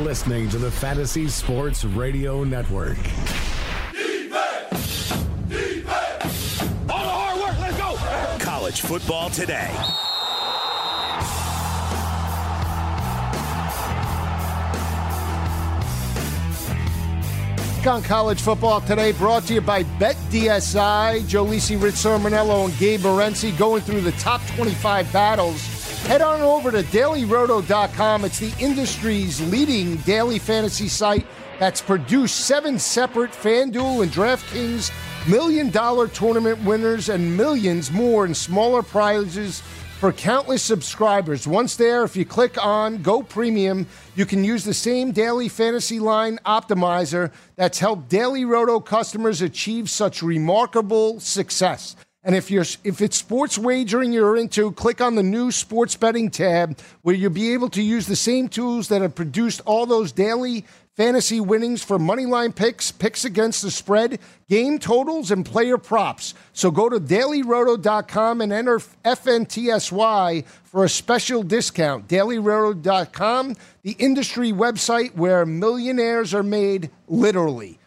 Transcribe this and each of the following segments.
You're listening to the Fantasy Sports Radio Network. All the hard work, let's go. College football today. on college football today, brought to you by BetDSI. Joe Lisi, Rich Cirminiello, and Gabe Morency going through the top 25 battles. Head on over to dailyroto.com. It's the industry's leading daily fantasy site that's produced seven separate FanDuel and DraftKings million dollar tournament winners and millions more in smaller prizes for countless subscribers. Once there, if you click on Go Premium, you can use the same daily fantasy line optimizer that's helped Daily Roto customers achieve such remarkable success. And if you're if it's sports wagering you're into, click on the new sports betting tab where you'll be able to use the same tools that have produced all those daily fantasy winnings for moneyline picks, picks against the spread, game totals, and player props. So go to dailyroto.com and enter FNTSY for a special discount. Dailyroto.com, the industry website where millionaires are made literally.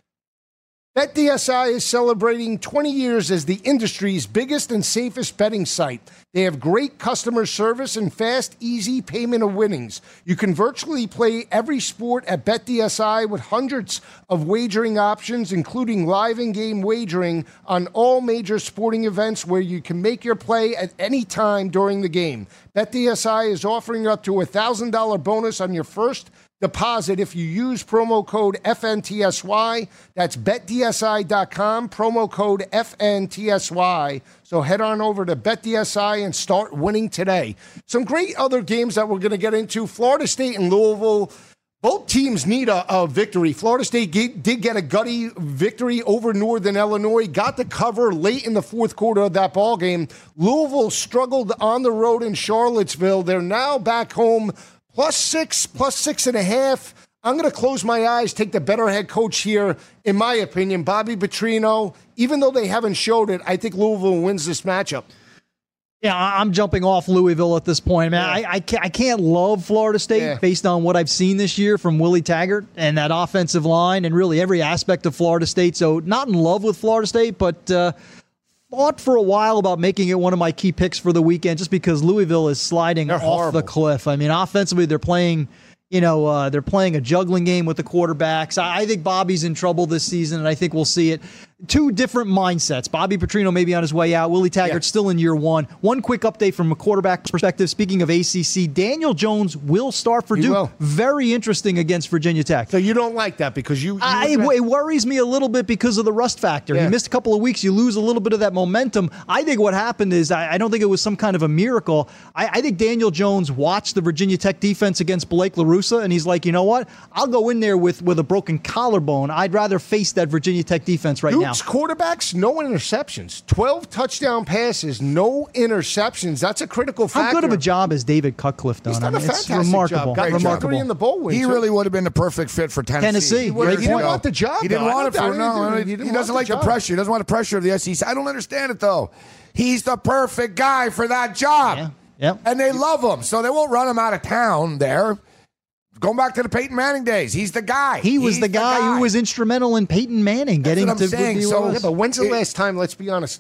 BetDSI is celebrating 20 years as the industry's biggest and safest betting site. They have great customer service and fast, easy payment of winnings. You can virtually play every sport at BetDSI with hundreds of wagering options, including live in game wagering on all major sporting events where you can make your play at any time during the game. BetDSI is offering up to a $1,000 bonus on your first deposit if you use promo code FNTSY. That's betdsi.com, promo code FNTSY. So head on over to BetDSI and start winning today. Some great other games that we're going to get into Florida State and Louisville. Both teams need a, a victory. Florida State get, did get a gutty victory over Northern Illinois, got the cover late in the fourth quarter of that ball game. Louisville struggled on the road in Charlottesville. They're now back home plus six, plus six and a half. I'm going to close my eyes, take the better head coach here, in my opinion, Bobby Petrino. Even though they haven't showed it, I think Louisville wins this matchup. Yeah, I'm jumping off Louisville at this point. Man, yeah. I, I, can't, I can't love Florida State yeah. based on what I've seen this year from Willie Taggart and that offensive line and really every aspect of Florida State. So, not in love with Florida State, but uh, thought for a while about making it one of my key picks for the weekend just because Louisville is sliding they're off horrible. the cliff. I mean, offensively, they're playing – you know, uh, they're playing a juggling game with the quarterbacks. I think Bobby's in trouble this season, and I think we'll see it. Two different mindsets. Bobby Petrino may be on his way out. Willie Taggart yeah. still in year one. One quick update from a quarterback perspective. Speaking of ACC, Daniel Jones will start for he Duke. Will. Very interesting against Virginia Tech. So you don't like that because you. you I, it worries me a little bit because of the rust factor. Yeah. He missed a couple of weeks. You lose a little bit of that momentum. I think what happened is I, I don't think it was some kind of a miracle. I, I think Daniel Jones watched the Virginia Tech defense against Blake LaRussa, and he's like, you know what? I'll go in there with, with a broken collarbone. I'd rather face that Virginia Tech defense right Duke's now. Quarterbacks, no interceptions. 12 touchdown passes, no interceptions. That's a critical factor. How good of a job has David Cutcliffe done? He's done I mean, a fantastic it's remarkable. job. Got remarkable. three in the bowl win. He too. really would have been the perfect fit for Tennessee. Tennessee, He, would've- great He didn't point. want the job. He didn't though. Want it for I no. didn't- He, doesn't like the job. pressure. He doesn't want the pressure of the SEC. I don't understand it though. He's the perfect guy for that job. Yeah. Yep. And they love him, so they won't run him out of town there. Going back to the Peyton Manning days, he's the guy. He was He's the guy, who was instrumental in Peyton Manning That's getting what I'm to saying. the So- Yeah, but when's the It- last time, let's be honest,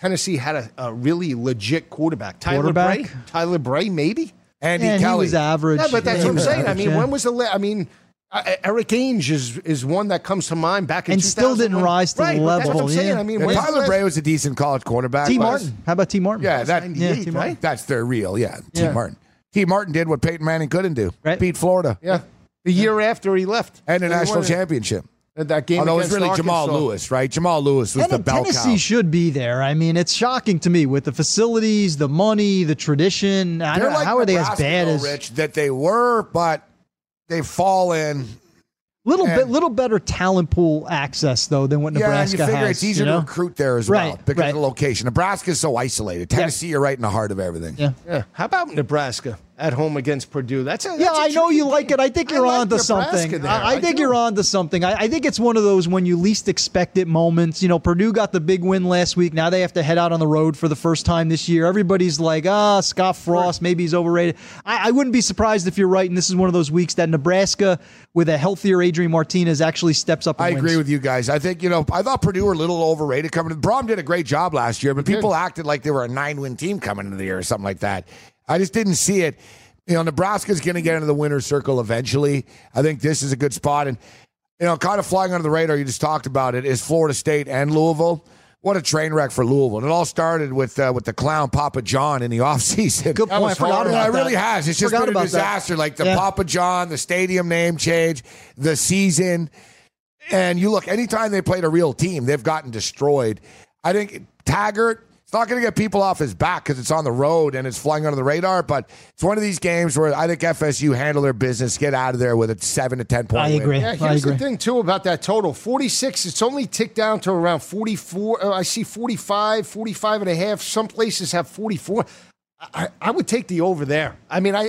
Tennessee had a, a really legit quarterback? Tyler Quarterback? Bray? Tyler Bray, maybe? Andy and he Kelly. was average. Yeah, but that's what I'm he was saying. I mean, yeah. when was the la- I mean, uh, Eric Ainge is is one that comes to mind back in And still didn't rise to the right, but That's what I'm level, saying. yeah. I mean, Yeah, Tyler last- Bray was a decent college quarterback. T. Martin. How about T. Martin? Yeah, that Yeah, T. Martin. right? that's their real. Yeah, T. Martin. T. Martin did what Peyton Manning couldn't do. Right. Beat Florida Yeah, the year after he left and a He national won it. championship. That game Although it's against really Jamal Lewis, right? Jamal Lewis was And the then bell Tennessee cow. should be there. I mean, it's shocking to me with the facilities, the money, the tradition. I They're don't know, like how are they as bad though, as Rich that they were, but they've fallen Little bit, little better talent pool access though than what Nebraska yeah, and you figure has. it's easier you know? to recruit there as right, well because right. of the location. Nebraska is so isolated. Tennessee, you're right in the heart of everything. Yeah. Yeah. How about Nebraska at home against Purdue? That's a, Yeah, that's a I know you tricky like it. I think you're like on to something. there. I, I think do. you're on to something. I, I think it's one of those when you least expect it moments. You know, Purdue got the big win last week. Now they have to head out on the road for the first time this year. Everybody's like, ah, Scott Frost, maybe he's overrated. I, I wouldn't be surprised if you're right, and this is one of those weeks that Nebraska, with a healthier Adrian Martinez, actually steps up. And I wins. agree with you guys. I think, you know, I thought Purdue were a little overrated coming. Brohm did a great job last year, but people acted like they were a nine win team coming into the year or something like that. I just didn't see it. You know, Nebraska's going to get into the winner's circle eventually. I think this is a good spot. And, you know, kind of flying under the radar, you just talked about it, is Florida State and Louisville. What a train wreck for Louisville. And it all started with uh, with the clown Papa John in the offseason. Good point. I forgot about it really that. has. It's just Forgot been a about that. disaster. Like the Yeah. Papa John, the stadium name change, the season. And you look, anytime they played a real team, they've gotten destroyed. I think Taggart, it's not going to get people off his back because it's on the road and it's flying under the radar, but it's one of these games where I think FSU handle their business, get out of there with a seven to 10 point I win. agree. Yeah, I here's agree. the thing too about that total 46 it's only ticked down to around 44 uh, i see 45 45 and a half some places have 44 I, I would take the over there i mean i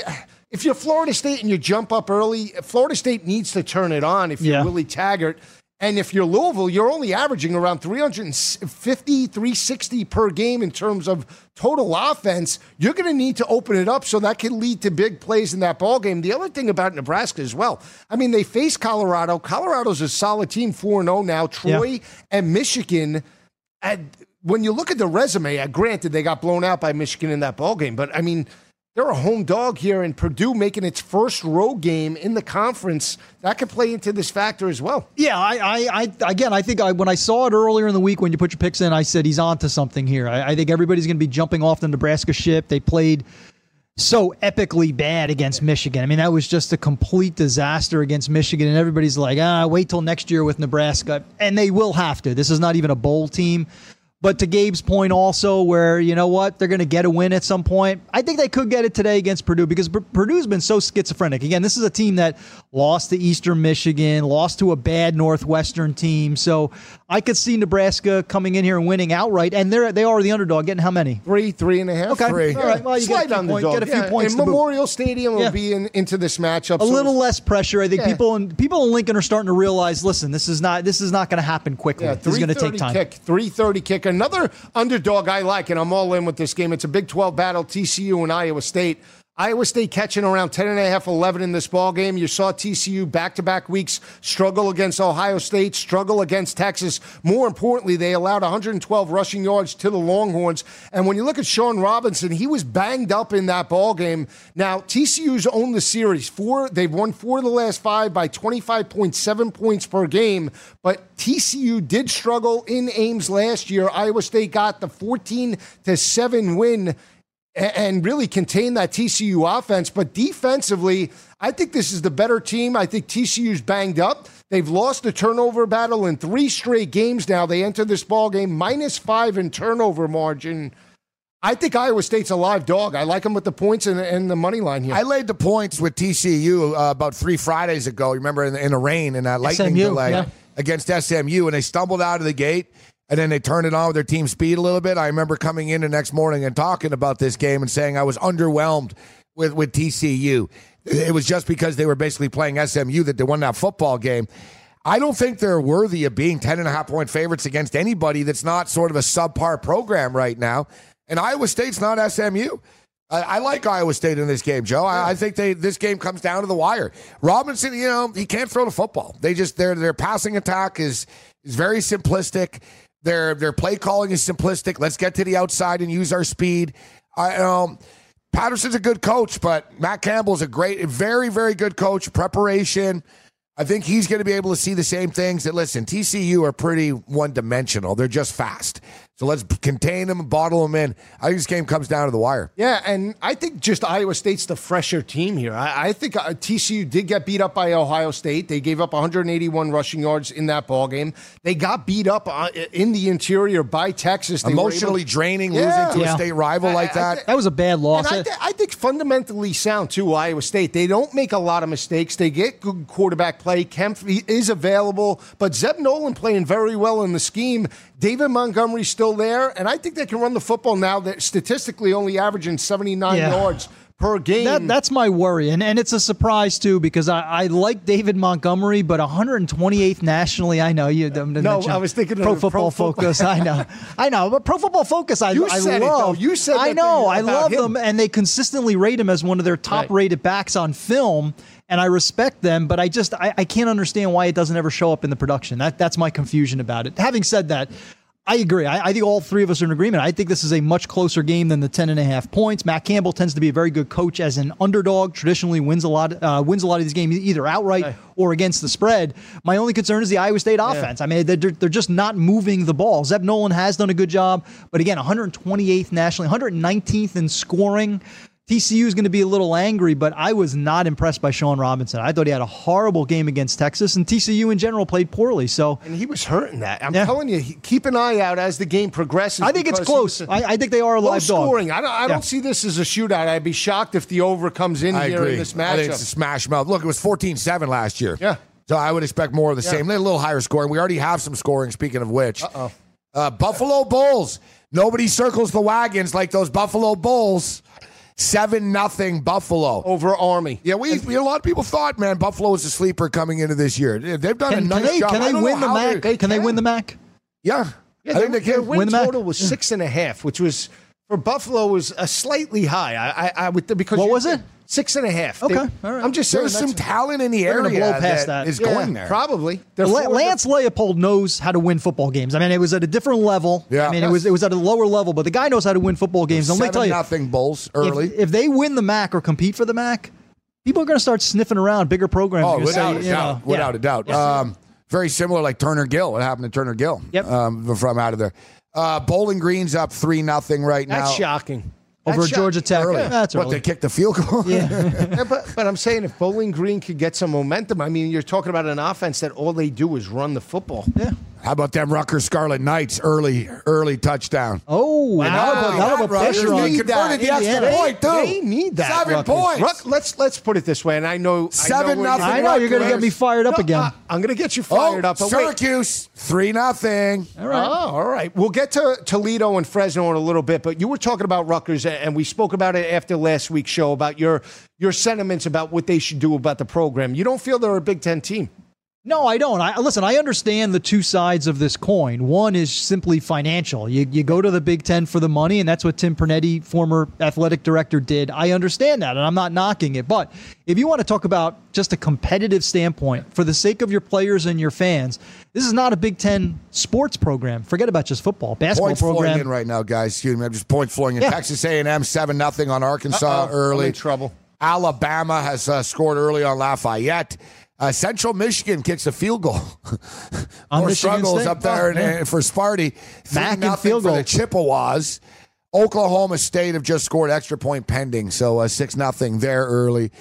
if you're florida state and you jump up early florida state needs to turn it on if you're Yeah. willie taggart and if you're Louisville, you're only averaging around 350, 360 per game in terms of total offense. You're going to need to open it up so that can lead to big plays in that ball game. The other thing about Nebraska as well, I mean, they face Colorado. Colorado's a solid team, 4 0 now. Troy Yeah. and Michigan. And when you look at the resume, uh, granted, they got blown out by Michigan in that ball game, but I mean, they're a home dog here, and Purdue making its first road game in the conference. That could play into this factor as well. Yeah, I, I, I again, I think I, when I saw it earlier in the week when you put your picks in, I said he's on to something here. I, I think everybody's going to be jumping off the Nebraska ship. They played so epically bad against Michigan. I mean, that was just a complete disaster against Michigan, and everybody's like, ah, wait till next year with Nebraska, and they will have to. This is not even a bowl team. But to Gabe's point, also, where you know what they're going to get a win at some point. I think they could get it today against Purdue because Purdue's been so schizophrenic. Again, this is a team that lost to Eastern Michigan, lost to a bad Northwestern team. So I could see Nebraska coming in here and winning outright, and they're they are the underdog. Getting how many? Three, three and a half. Okay. Three. All right. Well, you Slight get a few, point, get a few Yeah, points. And to boot. Memorial Stadium Yeah. will be in, into this matchup. a so little less pressure. I think Yeah. people in people in Lincoln are starting to realize. Listen, this is not this is not going to happen quickly. Yeah, this is going to take 3:30 time. Kick, three thirty kick. Another underdog I like, and I'm all in with this game. It's a Big Twelve battle. TCU and Iowa State. Iowa State catching around 10 and a half, 11 in this ball game. You saw TCU back to back weeks struggle against Ohio State, struggle against Texas. More importantly, they allowed 112 rushing yards to the Longhorns. And when you look at Shawn Robinson, he was banged up in that ball game. Now, TCU's owned the series. Four, they've won four of the last five by 25.7 points per game. But TCU did struggle in Ames last year. Iowa State got the 14 to 7 win and really contain that TCU offense. But defensively, I think this is the better team. I think TCU's banged up. They've lost the turnover battle in three straight games now. They enter this ball game minus five in turnover margin. I think Iowa State's a live dog. I like them with the points and, and the money line here. I laid the points with TCU uh, about three Fridays ago. Remember in the, in the rain and that lightning SMU, delay yeah. against SMU, and they stumbled out of the gate, and then they turned it on with their team speed a little bit. I remember coming in the next morning and talking about this game and saying I was underwhelmed with with TCU. It was just because they were basically playing SMU that they won that football game. I don't think they're worthy of being 10 and a half point favorites against anybody that's not sort of a subpar program right now. And Iowa State's not SMU. I, I like Iowa State in this game, Joe. I, I think they this game comes down to the wire. Robinson, you know, he can't throw the football. They just their their passing attack is is very simplistic. Their their play calling is simplistic. Let's get to the outside and use our speed. I um Patterson's a good coach, but Matt Campbell's a great, very, very good coach. Preparation. I think he's going to be able to see the same things that, listen, TCU are pretty one dimensional. They're just fast. So So let's contain them, and bottle them in. I think this game comes down to the wire. Yeah, and I think just Iowa State's the fresher team here. I, I think uh, TCU did get beat up by Ohio State. They gave up 181 rushing yards in that ball game. They got beat up uh, in the interior by Texas. They Emotionally draining, yeah. losing to yeah. a state rival like that. I, that was a bad loss. I, th- I, think fundamentally sound too. Iowa State. They don't make a lot of mistakes. They get good quarterback play. Kempt is available, but Zeb Noland playing very well in the scheme. David Montgomery's still there, and I think they can run the football now. That statistically only averaging 79 yeah. yards per game. That, that's my worry, and and it's a surprise too because I, I like David Montgomery, but 128th nationally. I know you. No, I was thinking Pro Football Pro Focus. I know, I know, but Pro Football Focus. I, you I love. It, you said I know. I love him. them, and they consistently rate him as one of their top-rated backs on film and I respect them, but I just I, I, can't understand why it doesn't ever show up in the production. That that's my confusion about it. Having said that, I agree. I, I, think all three of us are in agreement. I think this is a much closer game than the 10 and a half points. Matt Campbell tends to be a very good coach as an underdog. Traditionally wins a lot, uh, wins a lot of these games either outright or against the spread. My only concern is the Iowa State offense. Yeah. I mean, they're, they're just not moving the ball. Zeb Noland has done a good job, but again, 128th nationally, 119th in scoring. TCU is going to be a little angry, but I was not impressed by Shawn Robinson. I thought he had a horrible game against Texas, and TCU in general played poorly. So, and he was hurting that. I'm yeah. telling you, keep an eye out as the game progresses. I think it's close. A, I, I, think they are a live dog. scoring. I don't, I don't see this as a shootout. I'd be shocked if the over comes in I here agree. in this matchup. I think it's a smash mouth. Look, it was 14-7 last year. Yeah. So I would expect more of the yeah. same. A little higher scoring. We already have some scoring. Speaking of which, Uh-oh. Uh, Buffalo Bulls. Nobody circles the wagons like those Buffalo Bulls. Seven nothing Buffalo over Army. Yeah, we, we, a lot of people thought, man, Buffalo was a sleeper coming into this year. They've done can, a nice can they, job. Can they win the MAC? They, can, they win the MAC? Yeah, yeah I think they can. Their win, win the total MAC? was six and a half, which was for Buffalo was a slightly high. I, I, I would because what was it? Six and a half. Okay, they, all right. I'm just saying there's some talent in the area blow past that, that. is yeah, going there. Probably. Lance Leipold knows how to win football games. I mean, it was at a different level. Yeah. I mean, it was it was at a lower level, but the guy knows how to win football games. Seven let me tell you, nothing Bulls early. If, if, they win the MAC or compete for the MAC, people are going to start sniffing around bigger programs. Oh, without say, a doubt. Know, without yeah. a doubt. Yes. Um, very similar, like Turner Gill. What happened to Turner Gill? Yep. Um, from out of there. Uh, Bowling Green's up three nothing right now. That's shocking over Georgia Tech. Early. Yeah, that's what early. they kicked the field goal. Yeah. yeah, but but I'm saying if Bowling Green could get some momentum, I mean, you're talking about an offense that all they do is run the football. Yeah. How about them Rutgers Scarlet Knights early early touchbound? Oh, wow. that'll, that'll put pressure on. Converted the extra point too. They need that. Seven Rutgers. points. Ruck, let's let's put it this way, and I know seven I know nothing. I know you're going to get me fired up no, again. Uh, I'm going to get you fired oh, up. Syracuse three nothing. All right. Oh, all right. We'll get to Toledo and Fresno in a little bit, but you were talking about Rutgers, and we spoke about it after last week's show about your your sentiments about what they should do about the program. You don't feel they're a Big Ten team. No, I don't. I listen. I understand the two sides of this coin. One is simply financial. You you go to the Big Ten for the money, and that's what Tim Pernetti, former athletic director, did. I understand that, and I'm not knocking it. But if you want to talk about just a competitive standpoint, for the sake of your players and your fans, this is not a Big Ten sports program. Forget about just football, basketball points program. flowing in right now, guys. Excuse me. I'm just points flowing in. Yeah. Texas A&M seven nothing on Arkansas Uh-oh. early. trouble. Alabama has uh, scored early on Lafayette. Uh, Central Michigan kicks a field goal. On More Michigan struggles State? up there Oh, and, yeah. and for Sparty. Mac and 3-0 field for goal. the Chippewas. Oklahoma State have just scored extra point pending, so uh, six nothing there early.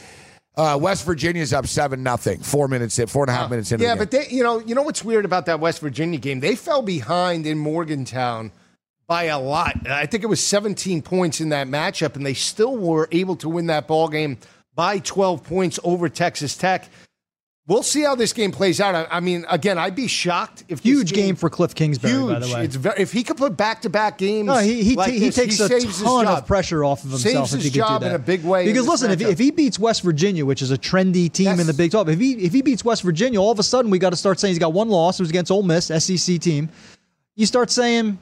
Uh, West Virginia's up seven nothing. Four minutes in, four and a half minutes in. Yeah, but they, you know, you know what's weird about that West Virginia game? They fell behind in Morgantown by a lot. I think it was 17 points in that matchup, and they still were able to win that ball game by 12 points over Texas Tech. We'll see how this game plays out. I, I mean, again, I'd be shocked if this Huge game for Cliff Kingsbury, huge. by the way. It's very, if he could put back-to-back games, No, he, he, like he this, takes he a ton of pressure off of himself Saves if his he could job do that. in a big way Because listen, if, if he beats West Virginia, which is a trendy team Yes. in the Big 12, if he if he beats West Virginia, all of a sudden we got to start saying he's got one loss. It was against Ole Miss, SEC team. You start saying.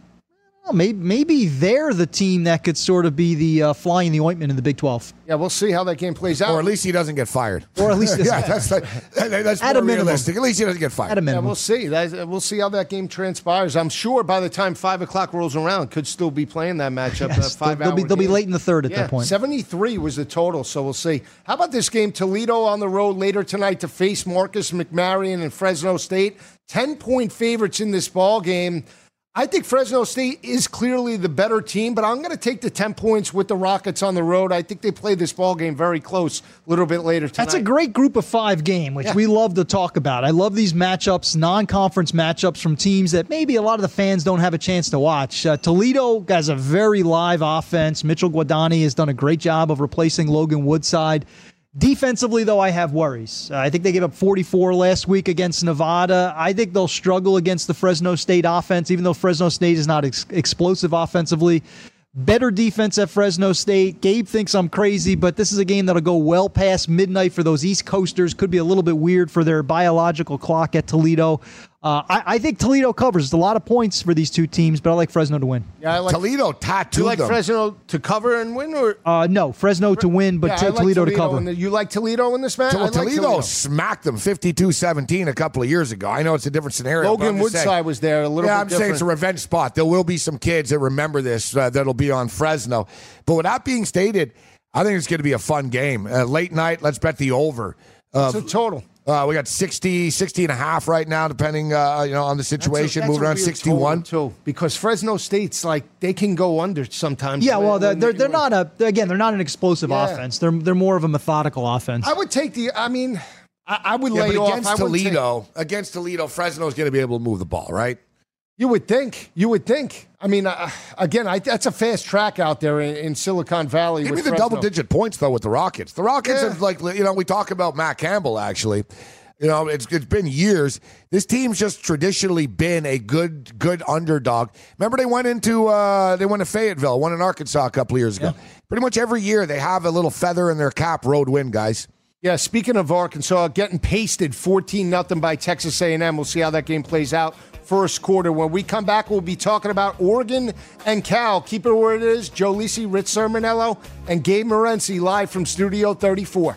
Well, Maybe, maybe they're the team that could sort of be the uh, fly in the ointment in the Big 12. Yeah, we'll see how that game plays out. or at least he doesn't get fired. Or at least yeah, that's like, that- that's At more a minimum. realistic. At least he doesn't get fired. At a Yeah, we'll see. That, we'll see how that game transpires. I'm sure by the time five o'clock rolls around, could still be playing that matchup. Yes, uh, five they'll, they'll be, they'll be late in the third at Yeah, that point. 73 was the total, so we'll see. How about this game? Toledo on the road later tonight to face Marcus McMaryion and Fresno State. 10 point favorites in this ball game. I think Fresno State is clearly the better team, but I'm going to take the 10 points with the Rockets on the road. I think they play this ball game very close a little bit later tonight. That's a great group of five game, which yeah. we love to talk about. I love these matchups, non conference matchups from teams that maybe a lot of the fans don't have a chance to watch. Uh, Toledo has a very live offense. Mitchell Guadagni has done a great job of replacing Logan Woodside. Defensively, though, I have worries. Uh, I think they gave up 44 last week against Nevada. I think they'll struggle against the Fresno State offense, even though Fresno State is not ex- explosive offensively. Better defense at Fresno State. Gabe thinks I'm crazy, but this is a game that'll go well past midnight for those East Coasters. Could be a little bit weird for their biological clock at Toledo. Uh, I, I, think Toledo covers. It's a lot of points for these two teams, but I like Fresno to win. Yeah, I like Toledo tattooed. You like them. Fresno to cover and win, or uh, no? Fresno to win, but yeah, like Toledo, to cover. The, you like Toledo in this match? Toledo, like Toledo, smacked them 52-17 a couple of years ago. I know it's a different scenario. Logan Woodside saying, was there a little. Yeah, I'm different. saying it's a revenge spot. There will be some kids that remember this uh, that'll be on Fresno. But with that being stated, I think it's going to be a fun game. Uh, late night. Let's bet the over. It's a total. Uh, we got 60, 60 and a half right now, depending uh, you know on the situation. That's a, that's moving around 61 too, because Fresno State's like they can go under sometimes. Yeah, well, they're they're, they're not a again they're not an explosive yeah. offense. They're they're more of a methodical offense. I would take the. I mean, I, I would yeah, lay off. Against Toledo, take, against Toledo, Fresno's going to be able to move the ball, right? You would think. You would think. I mean, uh, again, I, that's a fast track out there in, in Silicon Valley. Give me the double digit points though with the Rockets. The Rockets yeah. have like you know we talk about Matt Campbell actually. You know, it's it's been years. This team's just traditionally been a good good underdog. Remember, they went into uh, they went to Fayetteville, won in Arkansas a couple years ago. Yeah. Pretty much every year they have a little feather in their cap. Road win, guys. Yeah, speaking of Arkansas, getting pasted 14 nothing by Texas A&M. We'll see how that game plays out first quarter. When we come back, we'll be talking about Oregon and Cal. Keep it where it is. Joe Lisi, Rich Cirminiello, and Gabe Morency live from Studio 34.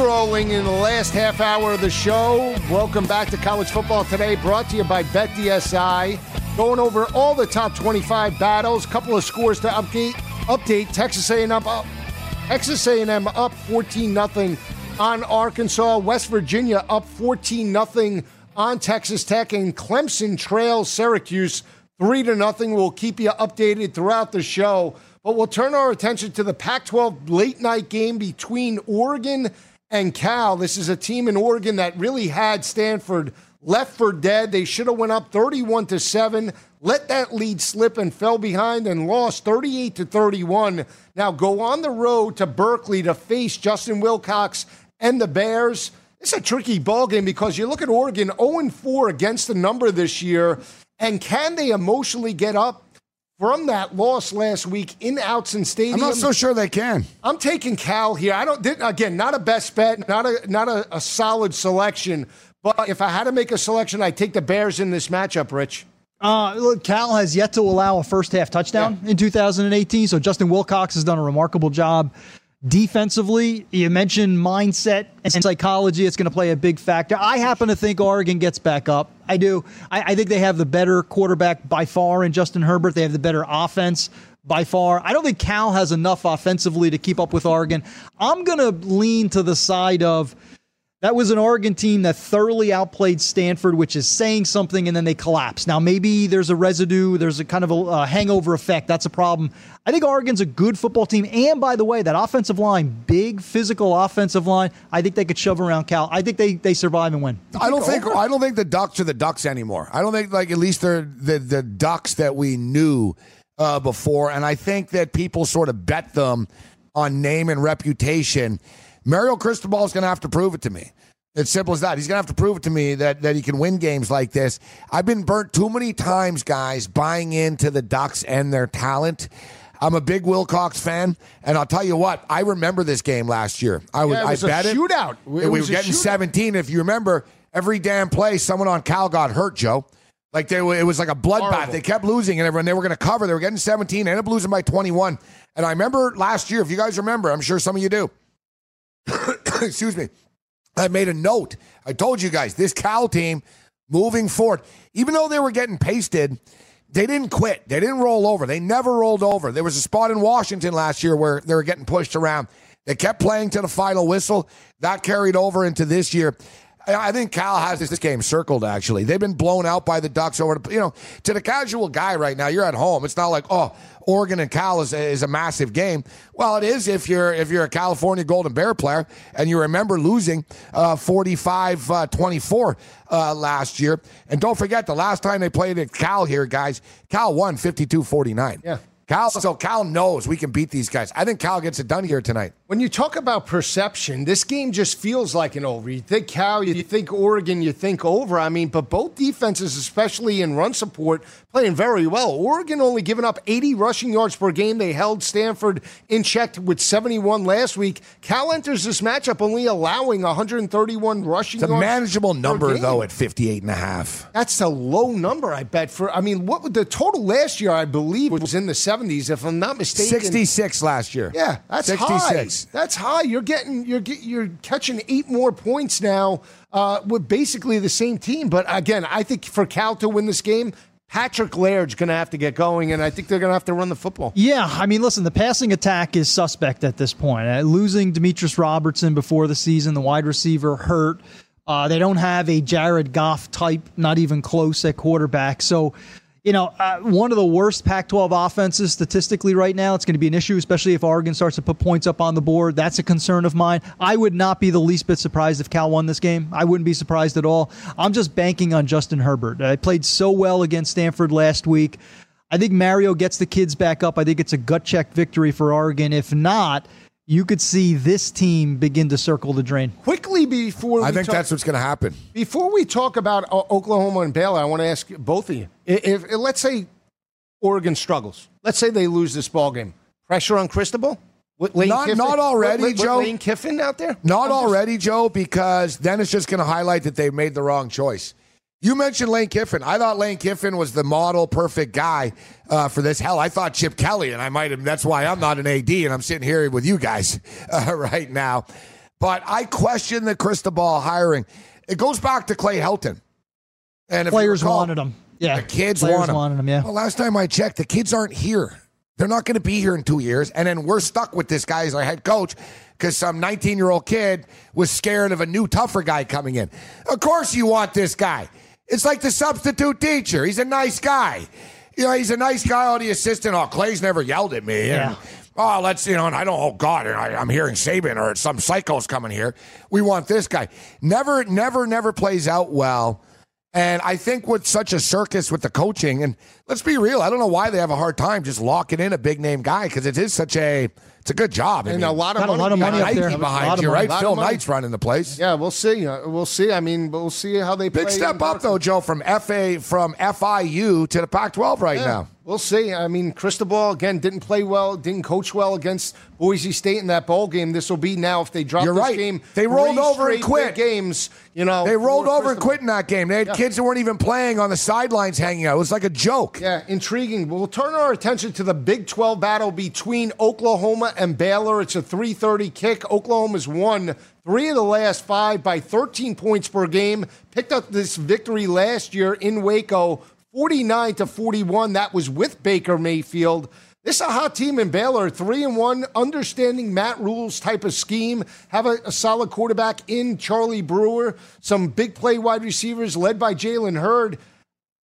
Rolling in the last half hour of the show. Welcome back to College Football Today, brought to you by BetDSI. Going over all the top 25 battles, a couple of scores to update. Update Texas A&M up, Texas A&M up 14 nothing on Arkansas. West Virginia up 14 nothing on Texas Tech, and Clemson trails Syracuse three to nothing. We'll keep you updated throughout the show. But we'll turn our attention to the Pac 12 late night game between Oregon and Cal. This is a team in Oregon that really had Stanford left for dead. They should have went up 31 to 7, let that lead slip and fell behind and lost 38 to 31. Now go on the road to Berkeley to face Justin Wilcox and the Bears. It's a tricky ball game because you look at Oregon 0 4 against the number this year, and can they emotionally get up from that loss last week in Autzen Stadium. I'm not so sure they can. I'm taking Cal here. I don't again, not a best bet, not a not a, a solid selection. But if I had to make a selection, I'd take the Bears in this matchup, Rich. Uh, look, Cal has yet to allow a first half touchdown yeah. in 2018. So Justin Wilcox has done a remarkable job Defensively, you mentioned mindset and psychology. It's going to play a big factor. I happen to think Oregon gets back up. I do. I, I think they have the better quarterback by far in Justin Herbert. They have the better offense by far. I don't think Cal has enough offensively to keep up with Oregon. I'm going to lean to the side of that was an Oregon team that thoroughly outplayed Stanford, which is saying something, and then they collapse. Now, maybe there's a residue, there's a kind of a, a, hangover effect. That's a problem. I think Oregon's a good football team. And by the way, that offensive line, big physical offensive line, I think they could shove around Cal. I think they, they survive and win. I don't think I don't think the Ducks are the Ducks anymore. I don't think like at least they're the the Ducks that we knew uh, before, and I think that people sort of bet them on name and reputation Mario Cristobal is going to have to prove it to me. It's simple as that. He's going to have to prove it to me that, that he can win games like this. I've been burnt too many times, guys, buying into the Ducks and their talent. I'm a big Wilcox fan, and I'll tell you what. I remember this game last year. I was, yeah, I bet it. Shootout. It we were getting 17. If you remember, every damn play, someone on Cal got hurt. Joe, like they, it was like a bloodbath. They kept losing, and everyone they were going to cover. They were getting 17, ended up losing by 21. And I remember last year. If you guys remember, I'm sure some of you do. excuse me, I made a note. I told you guys this Cal team moving forward, even though they were getting pasted, they didn't quit. They didn't roll over. They never rolled over. There was a spot in Washington last year where they were getting pushed around. They kept playing to the final whistle. That carried over into this year. I think Cal has this game circled. Actually, they've been blown out by the Ducks over. You know, to the casual guy right now, you're at home. It's not like oh, Oregon and Cal is, is a massive game. Well, it is if you're if you're a California Golden Bear player and you remember losing uh, 45 uh, 24 uh, last year. And don't forget the last time they played at Cal here, guys, Cal won 52 49. Yeah. Cal, so Cal knows we can beat these guys. I think Cal gets it done here tonight. When you talk about perception, this game just feels like an over. You think Cal, you think Oregon, you think over. I mean, but both defenses, especially in run support, playing very well. Oregon only giving up 80 rushing yards per game. They held Stanford in check with 71 last week. Cal enters this matchup only allowing 131 rushing it's yards. a manageable number, though, at 58 and a half. That's a low number, I bet. For I mean, what the total last year, I believe, was in the 70s, if I'm not mistaken. 66 last year. Yeah, that's 66. High. That's high. You're getting you're you're catching eight more points now uh, with basically the same team. But again, I think for Cal to win this game, Patrick Laird's going to have to get going, and I think they're going to have to run the football. Yeah, I mean, listen, the passing attack is suspect at this point. Uh, losing Demetris Robertson before the season, the wide receiver hurt. Uh, they don't have a Jared Goff type, not even close at quarterback. So you know, uh, one of the worst Pac 12 offenses statistically right now. It's going to be an issue, especially if Oregon starts to put points up on the board. That's a concern of mine. I would not be the least bit surprised if Cal won this game. I wouldn't be surprised at all. I'm just banking on Justin Herbert. I played so well against Stanford last week. I think Mario gets the kids back up. I think it's a gut check victory for Oregon. If not, you could see this team begin to circle the drain. Quickly before I think talk, that's what's going to happen. Before we talk about uh, Oklahoma and Baylor, I want to ask both of you. If, if, if, let's say Oregon struggles, let's say they lose this ball game, pressure on Cristobal. Lane not, Kiffin, not already, with, with Joe. Lane Kiffin out there? Not I'm already, just, Joe, because then it's just going to highlight that they made the wrong choice. You mentioned Lane Kiffin. I thought Lane Kiffin was the model perfect guy uh, for this. Hell, I thought Chip Kelly, and I might have. That's why I'm not an AD, and I'm sitting here with you guys uh, right now. But I question the Cristobal hiring. It goes back to Clay Helton. And if players recall, wanted him. Yeah, the kids players want him. wanted him. Yeah. Well, last time I checked, the kids aren't here. They're not going to be here in two years, and then we're stuck with this guy as our head coach because some 19 year old kid was scared of a new tougher guy coming in. Of course, you want this guy. It's like the substitute teacher. He's a nice guy. You know, he's a nice guy. All the assistant, oh, Clay's never yelled at me. Yeah. oh, let's, you know, and I don't, oh, God, I, am hearing Saban or some psycho's coming here. We want this guy. Never, never, never plays out well. And I think with such a circus with the coaching, and let's be real, I don't know why they have a hard time just locking in a big name guy because it is such a it's a good job. I and mean, a lot of money, a lot of money up there. behind you, right? Phil Knight's running the place. Yeah, we'll see. Uh, we'll see. I mean, we'll see how they big step up though, Joe, from FA from FIU to the Pac-12 right yeah. now. We'll see. I mean, Cristobal again didn't play well, didn't coach well against Boise State in that bowl game. This will be now if they drop You're this right. game. They rolled over and quit games. You know, they rolled over and quit in that game. They had yeah. kids who weren't even playing on the sidelines hanging out. It was like a joke. Yeah, intriguing. We'll turn our attention to the Big 12 battle between Oklahoma and Baylor. It's a 3:30 kick. Oklahoma's won three of the last five by 13 points per game. Picked up this victory last year in Waco 49 to 41. That was with Baker Mayfield. This is a hot team in Baylor, three and one, understanding Matt Rhule's type of scheme. Have a, a solid quarterback in Charlie Brewer, some big play wide receivers led by Jalen Hurd.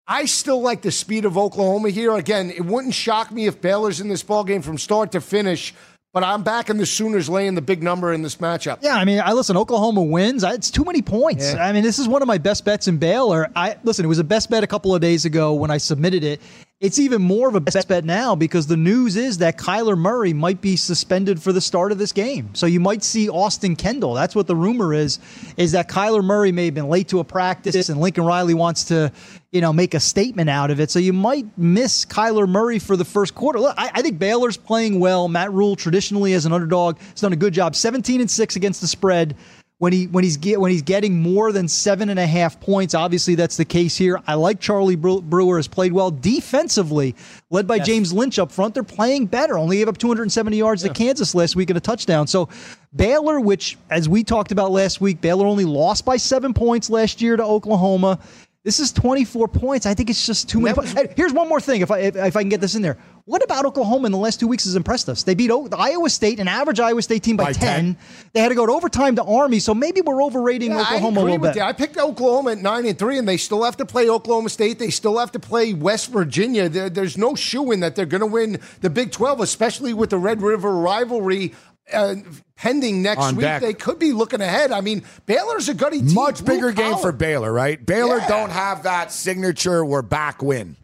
I still like the speed of Oklahoma here. Again, it wouldn't shock me if Baylor's in this ball game from start to finish. But I'm backing the Sooners laying the big number in this matchup. Yeah, I mean, I listen. Oklahoma wins. It's too many points. Yeah. I mean, this is one of my best bets in Baylor. I listen. It was a best bet a couple of days ago when I submitted it. It's even more of a best bet now because the news is that Kyler Murray might be suspended for the start of this game. So you might see Austin Kendall. That's what the rumor is, is that Kyler Murray may have been late to a practice and Lincoln Riley wants to, you know, make a statement out of it. So you might miss Kyler Murray for the first quarter. Look, I, I think Baylor's playing well. Matt Rhule traditionally as an underdog has done a good job. 17 and 6 against the spread when he when he's get, when he's getting more than seven and a half points. Obviously, that's the case here. I like Charlie Brewer has played well defensively, led by yes. James Lynch up front. They're playing better. Only gave up 270 yards yeah. to Kansas last week and a touchdown. So Baylor, which as we talked about last week, Baylor only lost by seven points last year to Oklahoma. This is 24 points. I think it's just too many. Was, Here's one more thing, if I if, if, I can get this in there. What about Oklahoma in the last two weeks has impressed us? They beat o- the Iowa State, an average Iowa State team by, by 10. 10. They had to go to overtime to Army, so maybe we're overrating yeah, Oklahoma a little bit. You. I picked Oklahoma at nine and three, and they still have to play Oklahoma State. They still have to play West Virginia. There, there's no shoe in that they're going to win the Big 12, especially with the Red River rivalry uh, pending next On week. Deck. They could be looking ahead. I mean, Baylor's a good team. Much bigger game for Baylor, right? Baylor yeah. don't have that signature we're back win.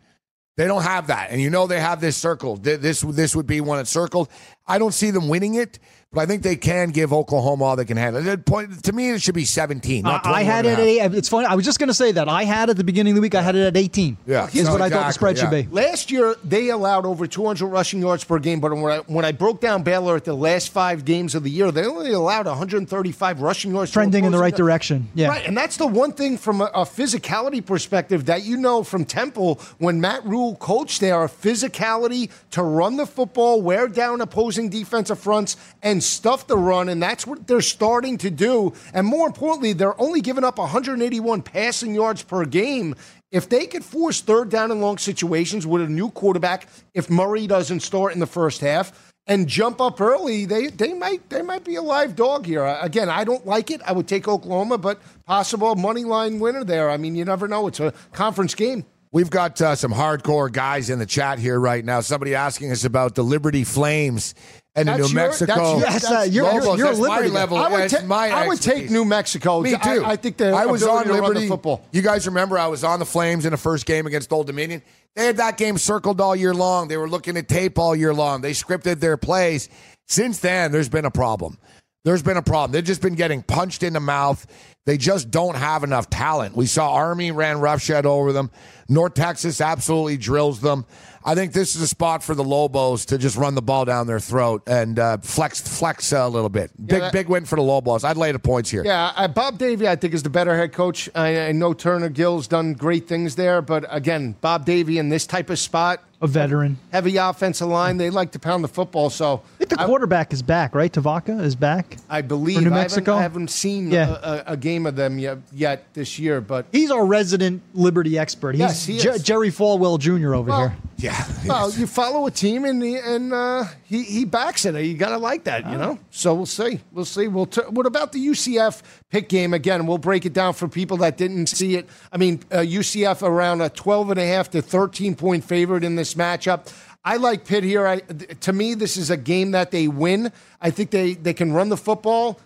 They don't have that, and you know they have this circle. This this would be one that's circled. I don't see them winning it, but I think they can give Oklahoma all they can handle. Point, to me, it should be 17. Uh, I had it at eight. It's funny. I was just going to say that. I had at the beginning of the week, I had it at 18. Yeah. Is what exactly, I thought the spread yeah. should be. Last year, they allowed over 200 rushing yards per game, but when I, when I broke down Baylor at the last five games of the year, they only allowed 135 rushing yards. Trending in the right direction. Yeah. Right. And that's the one thing from a, a physicality perspective that you know from Temple when Matt Rhule coached there, a physicality to run the football, wear down opposing defensive fronts, and stuff the run and that's what they're starting to do. And more importantly, they're only giving up 181 passing yards per game. If they could force third down and long situations with a new quarterback, if Murray doesn't start in the first half and jump up early, they they might they might be a live dog here. Again, I don't like it. I would take Oklahoma, but possible money line winner there. I mean, you never know. It's a conference game. We've got uh, some hardcore guys in the chat here right now. Somebody asking us about the Liberty Flames and that's New your, Mexico. That's, uh, you're, you're, you're Liberty level. I would, ta- my I would take New Mexico. Me too. I, I think I was on Liberty. football. You guys remember I was on the Flames in the first game against Old Dominion. They had that game circled all year long. They were looking at tape all year long. They scripted their plays. Since then, there's been a problem. There's been a problem. They've just been getting punched in the mouth. They just don't have enough talent. We saw Army ran roughshed over them. North Texas absolutely drills them. I think this is a spot for the Lobos to just run the ball down their throat and uh, flex flex a little bit. Big yeah, that, big win for the Lobos. I'd lay the points here. Yeah, uh, Bob Davie I think is the better head coach. I, I know Turner Gill's done great things there, but again, Bob Davie in this type of spot a veteran. Heavy offensive line. They like to pound the football. So I think the quarterback is back, right? Tevaka is back. I believe. New Mexico. I haven't, I haven't seen yeah. a, a, game of them yet, yet, this year, but he's our resident Liberty expert. He's yes, he J- Jerry Falwell Jr. over well, here. Yeah. Well, you follow a team and he, and uh, he he backs it. You got to like that, you oh. know. So we'll see. We'll see. We'll t- what about the UCF Pitt game again? We'll break it down for people that didn't see it. I mean, uh, UCF around a 12 and a half to 13 point favorite in this matchup. I like Pitt here. I, to me, this is a game that they win. I think they, they can run the football.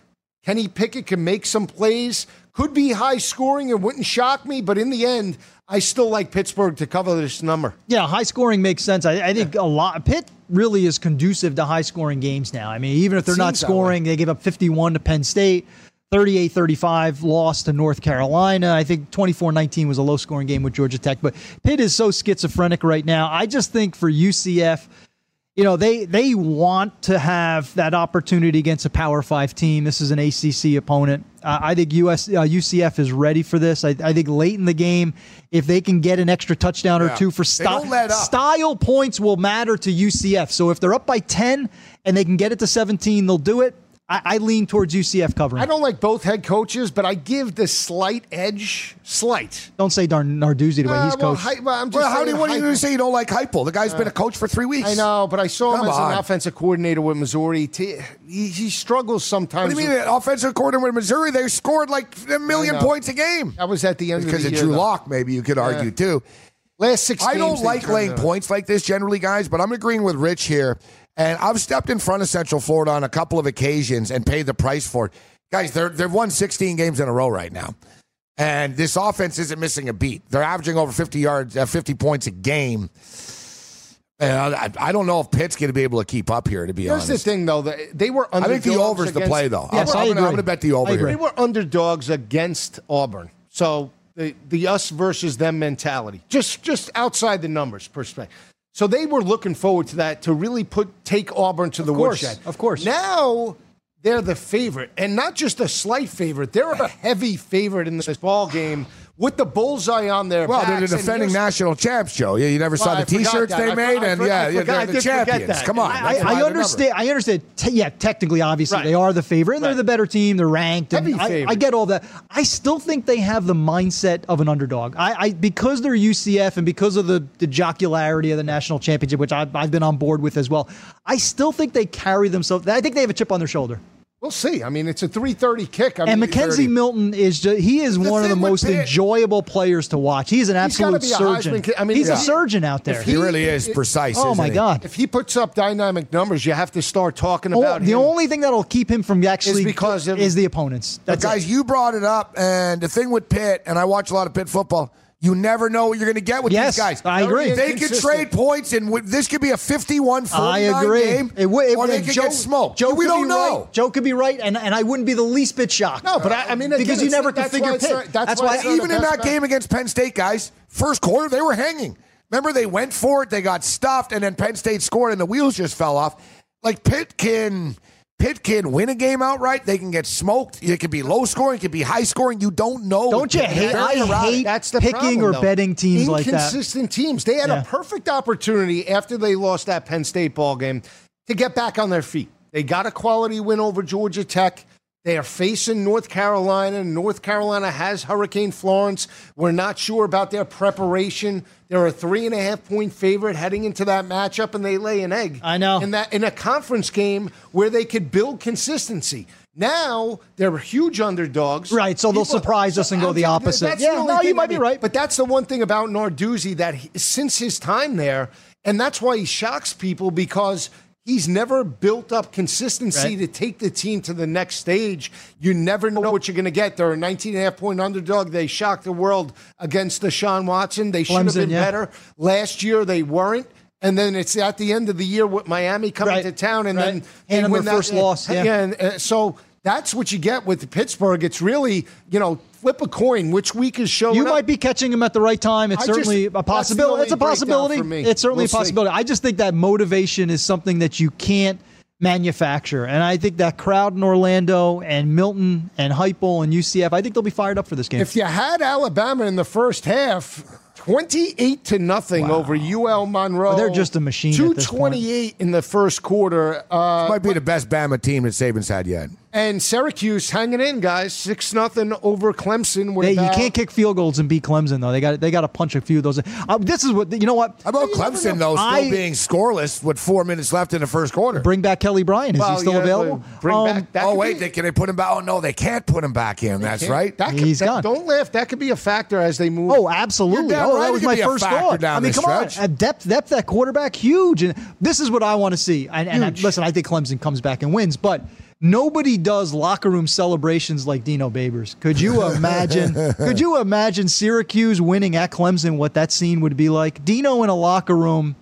Kenny Pickett can make some plays. Could be high scoring. It wouldn't shock me, but in the end, I still like Pittsburgh to cover this number. Yeah, high scoring makes sense. I, I think yeah. a lot. Pitt really is conducive to high scoring games now. I mean, even if they're not scoring, they gave up 51 to Penn State. 38 35 loss to North Carolina. I think 24 19 was a low scoring game with Georgia Tech, but Pitt is so schizophrenic right now. I just think for UCF, you know, they, they want to have that opportunity against a Power Five team. This is an ACC opponent. Uh, I think US, uh, UCF is ready for this. I, I, think late in the game, if they can get an extra touchdown or two for st- style points, will matter to UCF. So if they're up by 10 and they can get it to 17, they'll do it. I, I, lean towards UCF covering. I don't like both head coaches, but I give the slight edge. Slight. Don't say Dar- Narduzzi the way uh, he's well, coached. well, I'm just well, how do you, what are you going to say you don't like Heupel? The guy's uh, been a coach for three weeks. I know, but I saw Come him as on. an offensive coordinator with Missouri. He, he, struggles sometimes. What do you mean, with, offensive coordinator with Missouri? They scored like a million points a game. That was at the end because of, of Drew Lock. Maybe you could argue yeah. too. Last six. I don't like laying points like this generally, guys, but I'm agreeing with Rich here. And I've stepped in front of Central Florida on a couple of occasions and paid the price for it. Guys, they're, they've won 16 games in a row right now. And this offense isn't missing a beat. They're averaging over 50 yards, uh, 50 points a game. And I, I, don't know if Pitt's going to be able to keep up here. To be Here's honest, here's the thing, though. They were. I think the over's against, the play, though. Yes, I'm, going to bet the over. Here. They were underdogs against Auburn, so the the us versus them mentality, just just outside the numbers perspective. So they were looking forward to that to really put take Auburn to the of course, woodshed. Of course. Now they're the favorite, and not just a slight favorite. They're a heavy favorite in this ball game with the bullseye on their well, they're the defending national champs, Joe. Yeah, you never well, saw the T-shirts they made, and yeah, yeah, they're the champions. Come on, I, I understand. I understand. Te- yeah, technically, obviously, right. they are the favorite, and right. they're the better team. They're ranked. I, I, get all that. I still think they have the mindset of an underdog. I, I because they're UCF and because of the, the jocularity of the national championship, which I've, I've been on board with as well. I still think they carry themselves. I think they have a chip on their shoulder. We'll see. I mean, it's a 3:30 kick. I and mean, McKenzie Milton is just, he is the one of the most Pitt, enjoyable players to watch. He's an absolute surgeon. I mean, he's yeah. a surgeon out there. He, he, really is precise. Oh my he? god! If he puts up dynamic numbers, you have to start talking oh, about the him. only thing that'll keep him from actually is because of, is the opponents. That's guys, it. you brought it up, and the thing with Pitt, and I watch a lot of Pitt football you never know what you're going to get with yes, these guys. I agree. They could trade points, and this could be a 51 I agree. game. It, it, or they could Joe, get smoked. Joe we don't know. Right. Joe could be right, and, and I wouldn't be the least bit shocked. No, but I, I mean, because you never could figure Pitt. That's, that's why, why even in that game against Penn State, guys, first quarter, they were hanging. Remember, they went for it, they got stuffed, and then Penn State scored, and the wheels just fell off. Like, Pitt can Pitt can win a game outright. They can get smoked. It could be low scoring. It could be high scoring. You don't know. Don't you hate? I hate That's the picking problem, or though. betting teams like that. Inconsistent teams. They had yeah. a perfect opportunity after they lost that Penn State ball game to get back on their feet. They got a quality win over Georgia Tech. They are facing North Carolina. North Carolina has Hurricane Florence. We're not sure about their preparation. They're a three and a half point favorite heading into that matchup, and they lay an egg. I know in that in a conference game where they could build consistency. Now they're huge underdogs, right? So they'll surprise us and go the opposite. yeah, no, you might be right. But that's the one thing about Narduzzi that he, since his time there, and that's why he shocks people because He's never built up consistency right. to take the team to the next stage. You never know what you're going to get. They're a 19 and a half point underdog. They shocked the world against Deshaun Watson. They should have been yeah. better. Last year, they weren't. And then it's at the end of the year with Miami coming right. to town, and right. then and win their first loss. Yeah. yeah and, uh, so that's what you get with Pittsburgh. It's really, you know, flip a coin. Which week is showing? You up? might be catching him at the right time. It's I certainly just, a possibility. It's a possibility. It's certainly we'll a possibility. See. I just think that motivation is something that you can't manufacture. And I think that crowd in Orlando and Milton and Heupel and UCF, I think they'll be fired up for this game. If you had Alabama in the first half, 28 to nothing wow. over UL Monroe. Well, they're just a machine. 228 in the first quarter. Uh, this might be the best Bama team that Saban's had yet. And Syracuse hanging in, guys, six nothing over Clemson. They, you can't kick field goals and beat Clemson though. They got they got to punch a few of those. Uh, this is what you know. What How about Clemson though, still I, being scoreless with four minutes left in the first quarter? Bring back Kelly Bryant. Is well, he still yeah, available? Bring um, back. Oh wait, be, can they put him back? Oh no, they can't put him back in. That's right. That could, He's that, gone. Don't laugh. That could be a factor as they move. Oh, absolutely. Oh, right. that was my first thought. I mean, come stretch. on, at depth, depth that quarterback huge, and this is what I want to see. And, and I, listen, I think Clemson comes back and wins, but Nobody does locker room celebrations like Dino Babers. Could you imagine? could you imagine Syracuse winning at Clemson? What that scene would be like? Dino in a locker room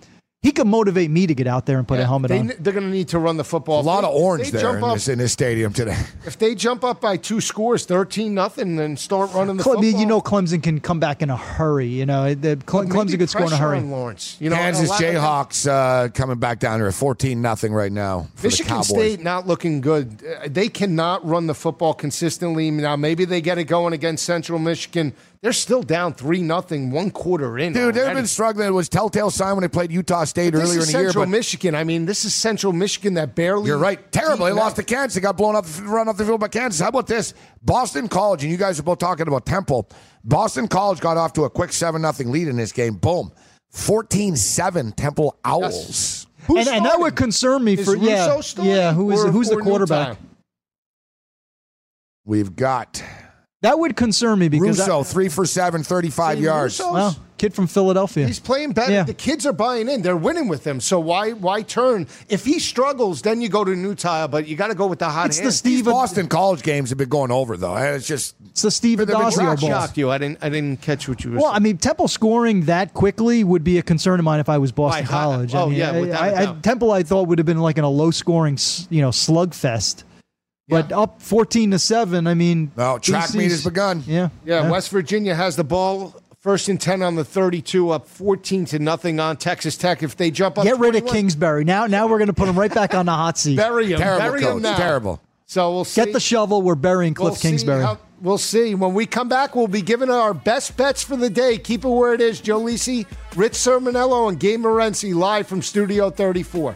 he could motivate me to get out there and put yeah, a helmet they, on. They're going to need to run the football. A lot of orange there in, up, this, in this stadium today. If they jump up by two scores, thirteen nothing, and start running the Cle- football, you know Clemson can come back in a hurry. You know the Cle- Clemson could score in a hurry. Lawrence, you know, Kansas Jayhawks uh, coming back down here, fourteen nothing right now. Michigan State not looking good. Uh, they cannot run the football consistently. Now maybe they get it going against Central Michigan They're still down three nothing, one quarter in. Dude, they've been struggling. It was telltale sign when they played Utah State This earlier in the year. Central But Michigan. I mean, this is Central Michigan that barely. you're right. Terrible. They lost to. Kansas. They got blown off, run off the field by Kansas. How about this? Boston College, and you guys are both talking about Temple. Boston College got off to a quick 7 0 lead in this game. Boom. 14 7 Temple Owls. Who's and, and that would concern me Is for yeah, Russo starting yeah. Who is or- who's the quarterback? We've got That would concern me because Russo, I, three for seven, 35 yards. Russo's- well, kid from Philadelphia. He's playing better. Yeah. The kids are buying in. They're winning with him. So why why turn? If he struggles, then you go to Nutile. But you got to go with the hot It's the hand. These Steve. Boston College games have been going over, though. And It's just It's the Steve They've Addazio shocked- you. I didn't I didn't catch what you were Well, I mean, Temple scoring that quickly would be a concern of mine if I was Boston Why, how- College. oh, I mean, yeah, I- without a I, I. Temple I thought would have been like in a low scoring, you know, slugfest. But up fourteen to seven. I mean, No, track BC's meet has begun. Yeah, yeah, West Virginia has the ball. First and ten on the thirty-two, up fourteen to nothing on Texas Tech. If they jump up, Get rid of Kingsbury now. Now we're going to put him right back on the hot seat. Bury him. terrible bury coach. him now. Terrible. So we'll see. Get the shovel. We're burying Cliff We'll see Kingsbury. how- we'll see. When we come back, we'll be giving our best bets for the day. Keep it where it is. Joe Lisi, Rich Cirminiello, and Gabe Morency live from Studio 34.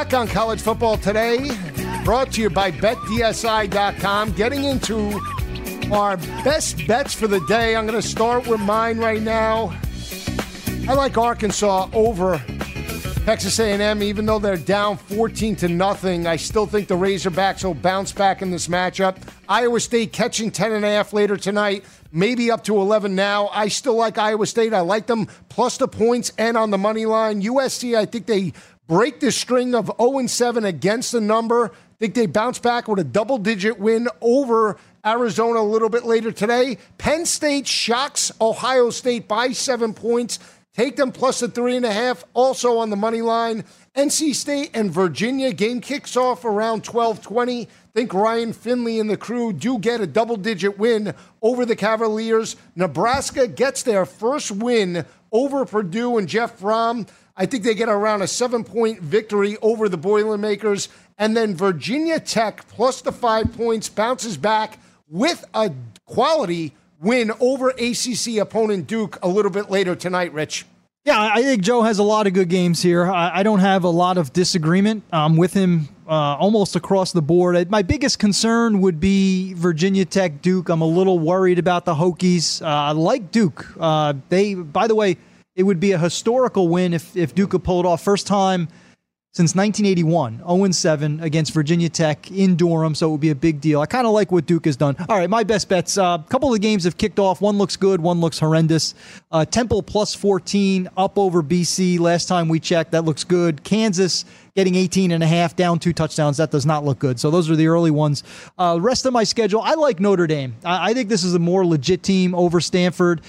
Back on college football today, brought to you by BetDSI.com. Getting into our best bets for the day. I'm going to start with mine right now. I like Arkansas over Texas A&M, even though they're down 14 to nothing. I still think the Razorbacks will bounce back in this matchup. Iowa State catching 10 and a half later tonight, maybe up to 11 now. I still like Iowa State. I like them plus the points and on the money line. USC, I think they break this string of 0 7 against the number. I think they bounce back with a double digit win over Arizona a little bit later today. Penn State shocks Ohio State by seven points. Take them plus a three and a half. Also on the money line. NC State and Virginia game kicks off around 1220. Think Ryan Finley and the crew do get a double digit win over the Cavaliers. Nebraska gets their first win over Purdue and Jeff Brohm. I think they get around a seven point victory over the Boilermakers. And then Virginia Tech plus the five points bounces back with a quality win over ACC opponent Duke a little bit later tonight, Rich. Yeah, I think Joe has a lot of good games here. I, don't have a lot of disagreement um, with him uh, almost across the board. My biggest concern would be Virginia Tech Duke. I'm a little worried about the Hokies. Uh, I like Duke. Uh, they, by the way, it would be a historical win if, if Duke could pull it off. First time since 1981, 0 7 against Virginia Tech in Durham, so it would be a big deal. I kind of like what Duke has done. All right, my best bets. A uh, couple of the games have kicked off. One looks good, one looks horrendous. Uh, Temple plus 14, up over BC. Last time we checked, that looks good. Kansas getting 18 and a half, down two touchdowns. That does not look good. So those are the early ones. Uh, rest of my schedule, I like Notre Dame. I, I think this is a more legit team over Stanford.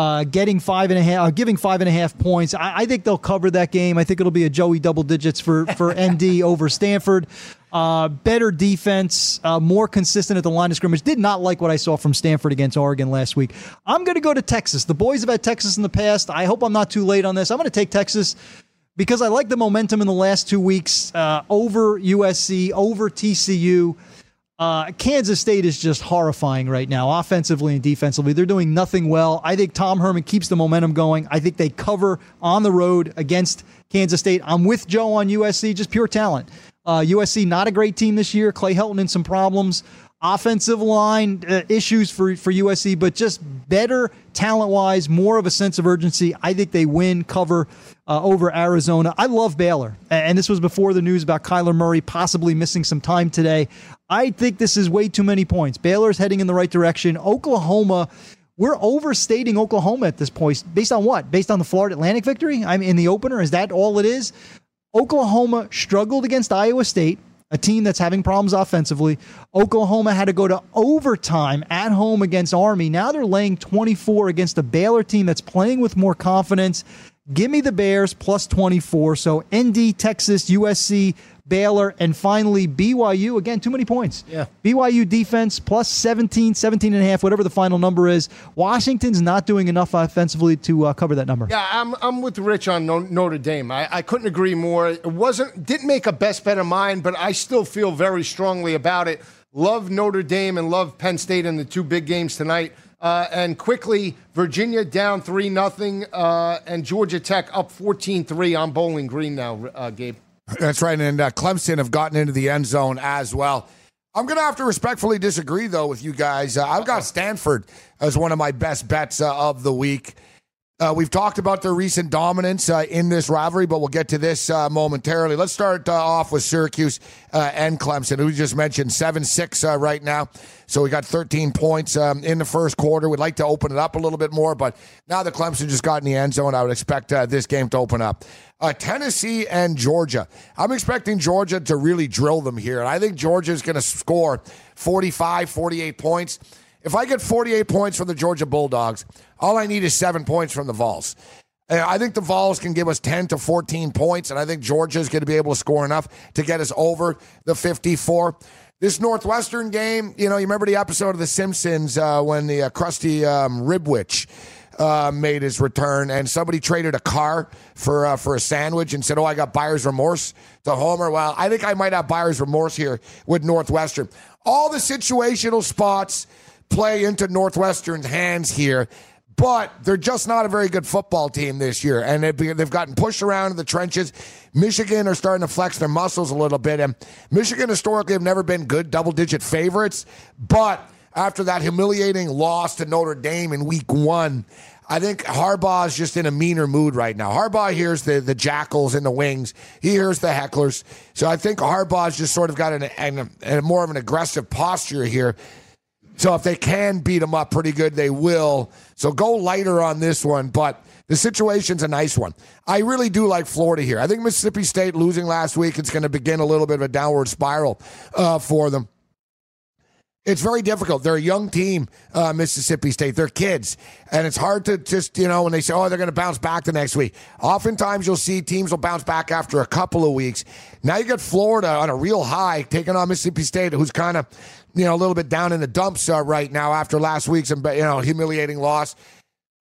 Uh, getting five and a half, uh, giving five and a half points. I, I, think they'll cover that game. I think it'll be a Joey double digits for for ND over Stanford. Uh, better defense, uh, more consistent at the line of scrimmage. Did not like what I saw from Stanford against Oregon last week. I'm going to go to Texas. The boys have had Texas in the past. I hope I'm not too late on this. I'm going to take Texas because I like the momentum in the last two weeks uh, over USC, over TCU. Uh, Kansas State is just horrifying right now, offensively and defensively. They're doing nothing well. I think Tom Herman keeps the momentum going. I think they cover on the road against Kansas State. I'm with Joe on USC, just pure talent. Uh, USC, not a great team this year. Clay Helton in some problems. Offensive line uh, issues for, for USC, but just better talent wise, more of a sense of urgency. I think they win, cover uh, over Arizona. I love Baylor. And this was before the news about Kyler Murray possibly missing some time today. I think this is way too many points. Baylor's heading in the right direction. Oklahoma. We're overstating Oklahoma at this point. Based on what? Based on the Florida Atlantic victory? I'm in the opener. Is that all it is? Oklahoma struggled against Iowa State a team that's having problems offensively. Oklahoma had to go to overtime at home against Army. Now they're laying 24 against a Baylor team that's playing with more confidence. Give me the Bears plus 24. So ND, Texas, USC, Baylor, and finally BYU. Again, too many points. Yeah. BYU defense plus 17, 17 and a half, whatever the final number is. Washington's not doing enough offensively to uh, cover that number. Yeah, I'm, I'm with Rich on Notre Dame. I, I couldn't agree more. It wasn't didn't make a best bet of mine, but I still feel very strongly about it. Love Notre Dame and love Penn State in the two big games tonight. Uh, and quickly, Virginia down 3 nothing, uh, and Georgia Tech up 14 3 on Bowling Green now, uh, Gabe. That's right. And uh, Clemson have gotten into the end zone as well. I'm going to have to respectfully disagree, though, with you guys. Uh, I've got Stanford as one of my best bets uh, of the week. Uh, we've talked about their recent dominance uh, in this rivalry, but we'll get to this uh, momentarily. Let's start uh, off with Syracuse uh, and Clemson, who just mentioned 7 6 uh, right now. So we got 13 points um, in the first quarter. We'd like to open it up a little bit more, but now that Clemson just got in the end zone, I would expect this game to open up. Tennessee and Georgia. I'm expecting Georgia to really drill them here. And I think Georgia is going to score 45, 48 points. If I get 48 points from the Georgia Bulldogs, all I need is seven points from the Vols. I think the Vols can give us 10 to 14 points, and I think Georgia is going to be able to score enough to get us over the 54. This Northwestern game, you know, you remember the episode of The Simpsons uh, when the uh, Krusty um, uh, made his return, and somebody traded a car for uh, for a sandwich and said, "Oh, I got buyer's remorse." To Homer, well, I think I might have buyer's remorse here with Northwestern. All the situational spots play into Northwestern's hands here but they're just not a very good football team this year. And they've gotten pushed around in the trenches. Michigan are starting to flex their muscles a little bit. And Michigan historically have never been good double digit favorites. But after that humiliating loss to Notre Dame in week one, I think Harbaugh is just in a meaner mood right now. Harbaugh hears the, the jackals in the wings. He hears the hecklers. So I think Harbaugh's just sort of got an, an, a more of an aggressive posture here. So if they can beat them up pretty good, they will. So go lighter on this one, but the situation's a nice one. I really do like Florida here. I think Mississippi State losing last week, it's going to begin a little bit of a downward spiral uh, for them. It's very difficult. They're a young team, uh, Mississippi State. They're kids. And it's hard to just, you know, when they say, oh, they're going to bounce back the next week. Oftentimes you'll see teams will bounce back after a couple of weeks. Now you got Florida on a real high, taking on Mississippi State, who's kind of, you know, a little bit down in the dumps uh, right now after last week's, you know, humiliating loss.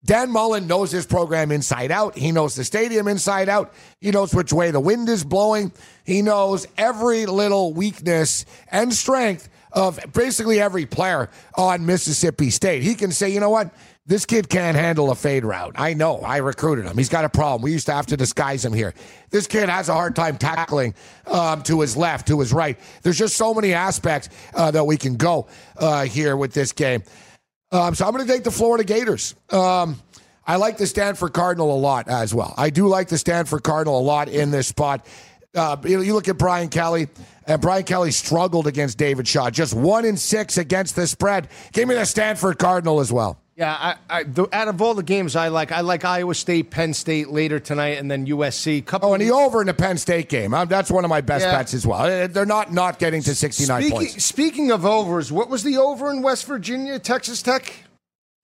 Dan Mullen knows his program inside out. He knows the stadium inside out. He knows which way the wind is blowing. He knows every little weakness and strength of basically every player on Mississippi State. He can say, you know what? This kid can't handle a fade route. I know. I recruited him. He's got a problem. We used to have to disguise him here. This kid has a hard time tackling um, to his left, to his right. There's just so many aspects uh, that we can go uh, here with this game. Um, so I'm going to take the Florida Gators. Um, I like the Stanford Cardinal a lot as well. I do like the Stanford Cardinal a lot in this spot. Uh, you, you look at Brian Kelly, and Brian Kelly struggled against David Shaw. Just one in six against the spread. Give me the Stanford Cardinal as well. Yeah, I, I, the, out of all the games I like, I like Iowa State, Penn State later tonight, and then USC. Couple oh, and the over in the Penn State game. Um, that's one of my best yeah. bets as well. Uh, they're not not getting to 69 speaking, points. Speaking of overs, what was the over in West Virginia, Texas Tech?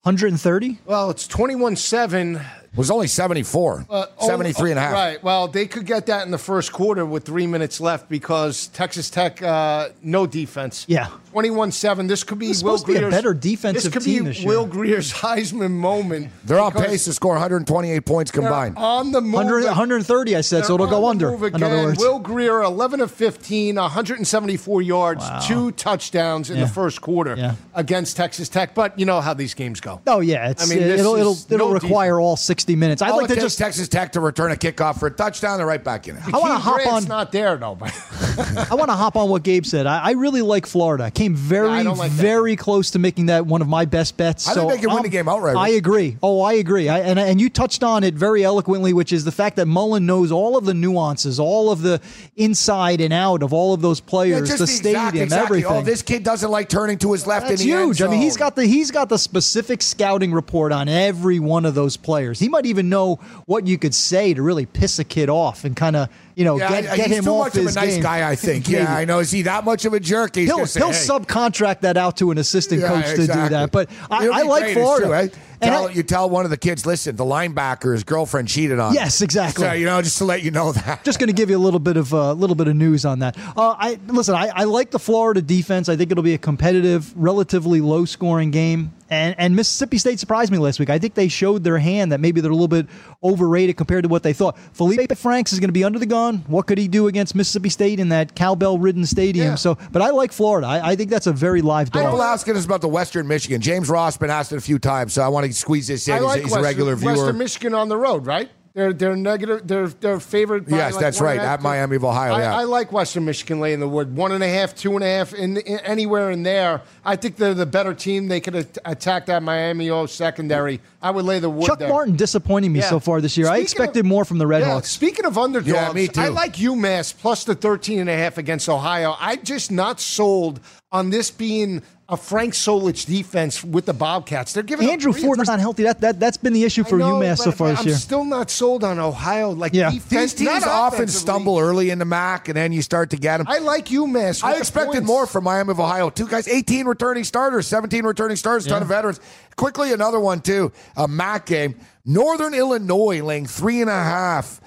130? Well, it's 21 7 was only 74, uh, 73 and a half. Right. Well, they could get that in the first quarter with three minutes left because Texas Tech, uh, no defense. Yeah. 21 7. This could be this Will Grier's. Be a better defensive this could team be this year. Will Grier's Heisman moment. They're on pace to score 128 points combined. On the move. 100, 130, I said, so it'll go under. In other words. Will Grier, 11 of 15, 174 yards, wow. two touchdowns in yeah. the first quarter yeah. against Texas Tech. But you know how these games go. Oh, yeah. I mean, it'll, it'll, it'll no require defense. all 60 60 minutes. I'd All like to just. Texas Tech to return a kickoff for a touchdown. They're right back in it. I want to Key hop Grant's on. not there though. But I want to hop on what Gabe said. I, I really like Florida. Came very, Yeah, I don't like that. very close to making that one of my best bets. I think so they can win the game outright. I agree. Oh, I agree. I, and and you touched on it very eloquently, which is the fact that Mullen knows all of the nuances, all of the inside and out of all of those players, just the exact- stadium, exactly. Oh, everything. Oh, this kid doesn't like turning to his left That's in the end huge. I mean, he's zone. got the he's got the specific scouting report on every one of those players. He might even know what you could say to really piss a kid off and kind of you know Yeah, get, I- get he's him too off much of a nice game. guy. I think. Yeah, I know. Is he that much of a jerk? He's He'll, say, he'll hey. subcontract that out to an assistant Yeah, coach to do that. But I, I like Florida. true? And Tell, I- you tell one of the kids, listen, the linebacker, his girlfriend cheated on. him." Yes, exactly. So, you know, just to let you know that. just going to give you a little bit of a uh, little bit of news on that. Uh, I listen. I, I like the Florida defense. I think it'll be a competitive, relatively low scoring game. And and Mississippi State surprised me last week. I think they showed their hand that maybe they're a little bit overrated compared to what they thought. Felipe Franks is going to be under the gun. What could he do against Mississippi State in that cowbell-ridden stadium? Yeah. So, but I like Florida. I, I think that's a very live People dog. asking us about the Western Michigan. James Ross been asked it a few times, so I want to squeeze this in. I He's, he's Western, a regular viewer. Western Michigan on the road, right? They're they're negative. They're they're favored. By Yes, like that's right, and a half, at two- Miami of Ohio, I, yeah. I like Western Michigan laying the wood. One and a half, two and a half, in, in anywhere in there. I think they're the better team. They could at- attack that Miami O secondary. I would lay the wood. Chuck there. Martin disappointing me Yeah. so far this year. I expected of- more from the Yeah, Redhawks. speaking of underdogs, Yeah, me too. I like UMass plus the 13 and a half against Ohio. I'm just not sold on this being a Frank Solich defense with the Bobcats. They're giving up Andrew three- Ford not healthy. That that that's been the issue for I know, UMass so but- far but this I'm year. still not sold on Ohio. Like Yeah. defense, These teams not often stumble early in the MAC, and then you start to get them. I like UMass. I expected points. more from Miami of Ohio. Two guys, 18 returning starters, 17 returning starters, ton of veterans. Quickly, another one, too. A MAC game. Northern Illinois laying three and a half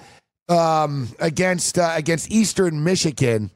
um, against uh, against Eastern Michigan.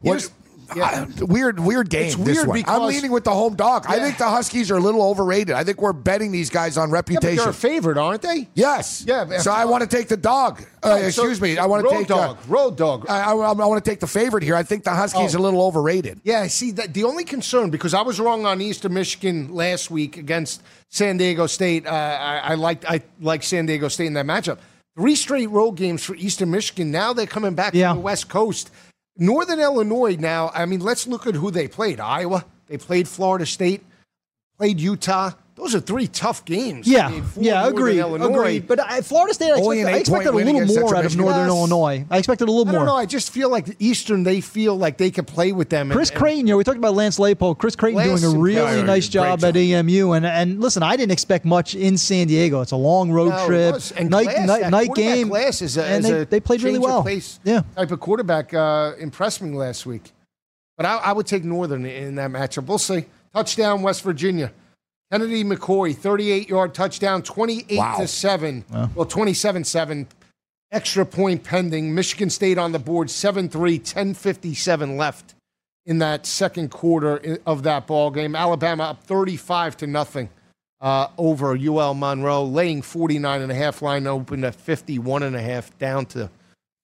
What, Here's- yeah. I- weird, weird game. It's this weird one. I'm because- leaning with the home dog. I think the Huskies are a little overrated. I think we're betting these guys on Yeah, but reputation. they're a favorite, aren't they? yes. Yeah, but- So I want to take the dog. Uh, Right, so excuse me. I want to road take dog. Uh, road dog. I, I, I want to take the favorite here. I think the Huskies Oh. are a little overrated. Yeah, I see that the only concern because I was wrong on Eastern Michigan last week against San Diego State. Uh, I, I liked I like San Diego State in that matchup. Three straight road games for Eastern Michigan. Now they're coming back Yeah. from the West Coast. Northern Illinois. Now, I mean, let's look at who they played. Iowa. They played Florida State. Played Utah. Those are three tough games. I Yeah, mean, for yeah, Northern agreed, Illinois. agreed. But I, Florida State, I expected, I expected a little more out of Northern Yes. Illinois. I expected a little I don't know. I just feel like the Eastern. They feel like they could play with them. and- Chris and- Creighton, you know, we talked about Lance Leipold. Chris Creighton Lance doing a really Creighton. nice Great job at job. EMU. And and listen, I didn't expect much in San Diego. It's a long road No, it trip, was. And night Glass, night, that night game, Glass is a, and they, a they played really well. pace Yeah, type of quarterback uh, impressed me last week. But I, I would take Northern in that matchup. We'll see. Touchdown, West Virginia. Kennedy McKoy, 38 yard touchdown, 28 Wow. to 7. Well, 27 7. Extra point pending. Michigan State on the board, 7 3, 10.57 left in that second quarter of that ball game. Alabama up 35 to nothing uh, over UL Monroe, laying 49 and a half line open at 51 and a half down to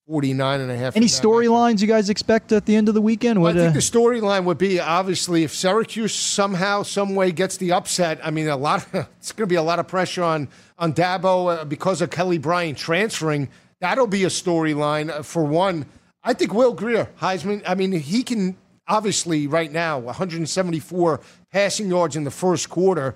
49 and a half. Any in that matchup. storylines you guys expect at the end of the weekend? Well, What, I think uh, the storyline would be obviously if Syracuse somehow, some way gets the upset. I mean, a lot. Of, it's going to be a lot of pressure on on Dabo uh, because of Kelly Bryant transferring. That'll be a storyline uh, for one. I think Will Grier, Heisman. I mean, he can obviously right now 174 passing yards in the first quarter.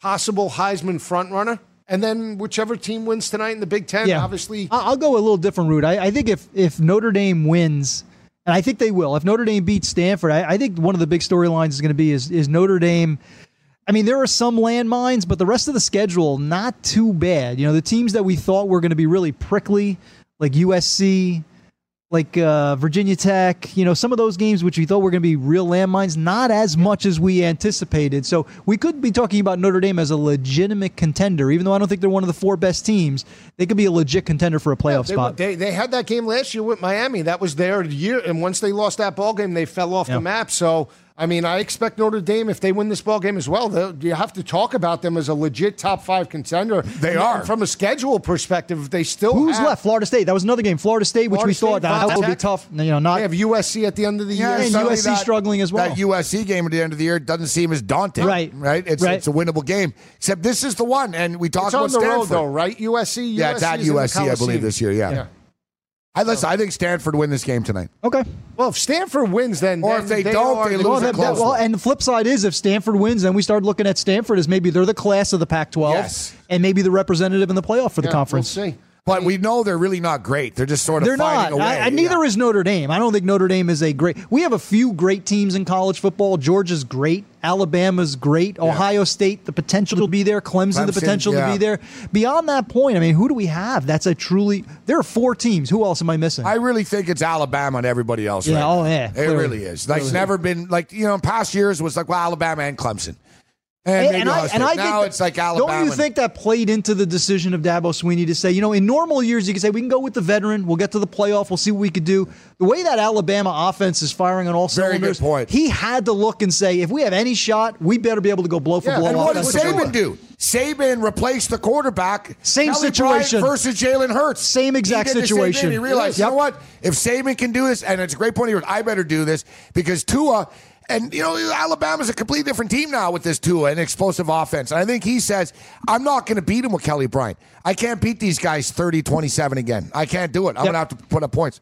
Possible Heisman frontrunner. And then whichever team wins tonight in the Big Ten, yeah, obviously. I'll go a little different route. I, I think if if Notre Dame wins, and I think they will, if Notre Dame beats Stanford, I, I think one of the big storylines is going to be is is Notre Dame. I mean, there are some landmines, but the rest of the schedule not too bad. You know, the teams that we thought were going to be really prickly, like USC, like uh, Virginia Tech, you know, some of those games which we thought were going to be real landmines, not as much as we anticipated. So we could be talking about Notre Dame as a legitimate contender, even though I don't think they're one of the four best teams. They could be a legit contender for a playoff They, spot. they, they had that game last year with Miami. That was their year, and once they lost that ball game, they fell off Yeah. the map. So I mean, I expect Notre Dame if they win this ball game as well. You have to talk about them as a legit top five contender. They and are from a schedule perspective. They still who's have, left? Florida State. That was another game. Florida State, which Florida we State, thought that, that would be tough. You know, not They have USC at the end of the Yeah, year. and suddenly USC struggling as well. That USC game at the end of the year doesn't seem as daunting. Right. Right. It's, Right. it's a winnable game. Except this is the one, and we talked It's about on the Stanford. road though, right? USC. Yeah, it's USC at is in the USC, I believe, this year. Yeah. Yeah. I listen. I think Stanford win this game tonight. okay. Well, if Stanford wins, then Or then if they don't, are they losing lose Well, a that- close that- well, one. and the flip side is if Stanford wins, then we start looking at Stanford as maybe they're the class of the Pac-12, Yes. and maybe the representative in the playoff for the conference. We'll see. But we know they're really not great. They're just sort of They're fighting not. away. I, I, neither Yeah. is Notre Dame. I don't think Notre Dame is a great. We have a few great teams in college football. Georgia's great. Alabama's great. Ohio State, the potential to be there. Clemson, the potential yeah. to be there. Beyond that point, I mean, who do we have? That's a truly. There are four teams. Who else am I missing? I really think it's Alabama and everybody else. Yeah, right oh, now. yeah, it clearly. really is. Like it's never been like you know in past years was like well Alabama and Clemson, and, And, and I, and I now think it's like Alabama. Don't you think that played into the decision of Dabo Swinney to say, you know, in normal years you could say we can go with the veteran, we'll get to the playoff, we'll see what we could do. The way that Alabama offense is firing on all Very good cylinders, point. he had to look and say, if we have any shot, we better be able to go blow for Yeah, blow. And what did. Saban do? Saban replaced the quarterback. Same Kelly situation. Bryant versus Jalen Hurts. Same exact he same situation. thing. He realized, Yep. you know what? If Saban can do this, and it's a great point here, I better do this because Tua. And you know Alabama's a completely different team now with this Tua and explosive offense. And I think he says, "I'm not going to beat him with Kelly Bryant. I can't beat these guys 30-27 again. I can't do it. I'm Yep. going to have to put up points."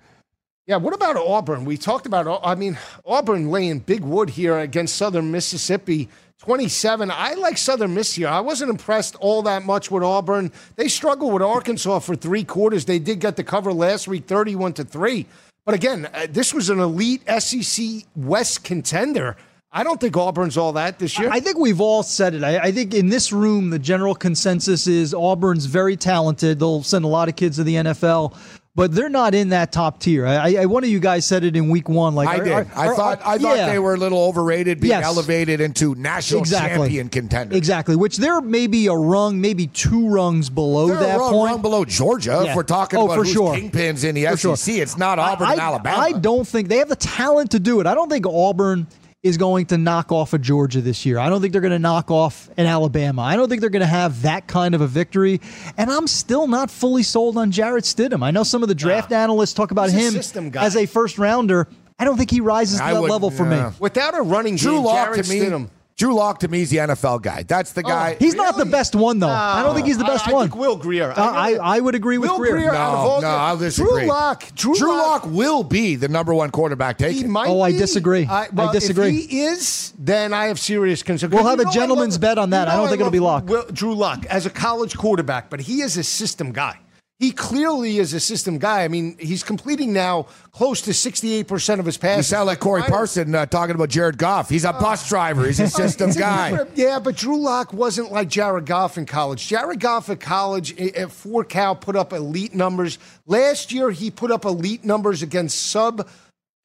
Yeah, what about Auburn? We talked about, I mean, Auburn laying big wood here against Southern Mississippi. 27. I like Southern Miss here. I wasn't impressed all that much with Auburn. They struggled with Arkansas for three quarters. They did get the cover last week, 31 to 3. But again, uh, this was an elite SEC West contender. I don't think Auburn's all that this year. I think we've all said it. I, I think in this room, the general consensus is Auburn's very talented. They'll send a lot of kids to the NFL, but they're not in that top tier. I, I one of you guys said it in week one. Like I are- did. are- I are- thought I thought yeah. they were a little overrated, being Yes. elevated into national exactly champion contenders. Exactly, which they're maybe a rung, maybe two rungs below They're that a run, point. run below Georgia. Yeah. If we're talking Oh, about for who's sure. kingpins in the For SEC, sure. it's not Auburn I, and Alabama. I don't think they have the talent to do it. I don't think Auburn is going to knock off a Georgia this year. I don't think they're going to knock off an Alabama. I don't think they're going to have that kind of a victory. And I'm still not fully sold on Jarrett Stidham. I know some of the draft analysts talk about He's him system guy. as a first rounder. I don't think he rises to I that would- level for yeah. me. Without a running Drew game, Lock Jarrett to me. Stidham. Drew Lock to me is the NFL guy. That's the guy. He's not the best one, though. I don't think he's the I- best I one. think Will Grier. Uh, I, I would agree with Will Grier. Grier, no, all no, the- I'll disagree. Drew Lock. Drew, Drew Lock. Lock will be the number one quarterback He taken. might Oh, I disagree. I well, disagree. If he is, then I have serious concerns. We'll have a gentleman's love- bet on that. you I don't know think it'll be love Lock. Will, Drew Lock as a college quarterback, but he is a system guy. He clearly is a system guy. I mean, he's completing now close to 68% of his passes. You sound like Corey Parson uh, talking about Jared Goff. He's a bus driver. He's a system guy. Yeah, but Drew Lock wasn't like Jared Goff in college. Jared Goff at college at Fort Cal put up elite numbers. Last year, he put up elite numbers against sub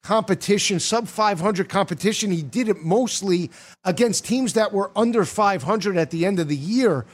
competition, sub 500 competition. He did it mostly against teams that were under 500 at the end of the year.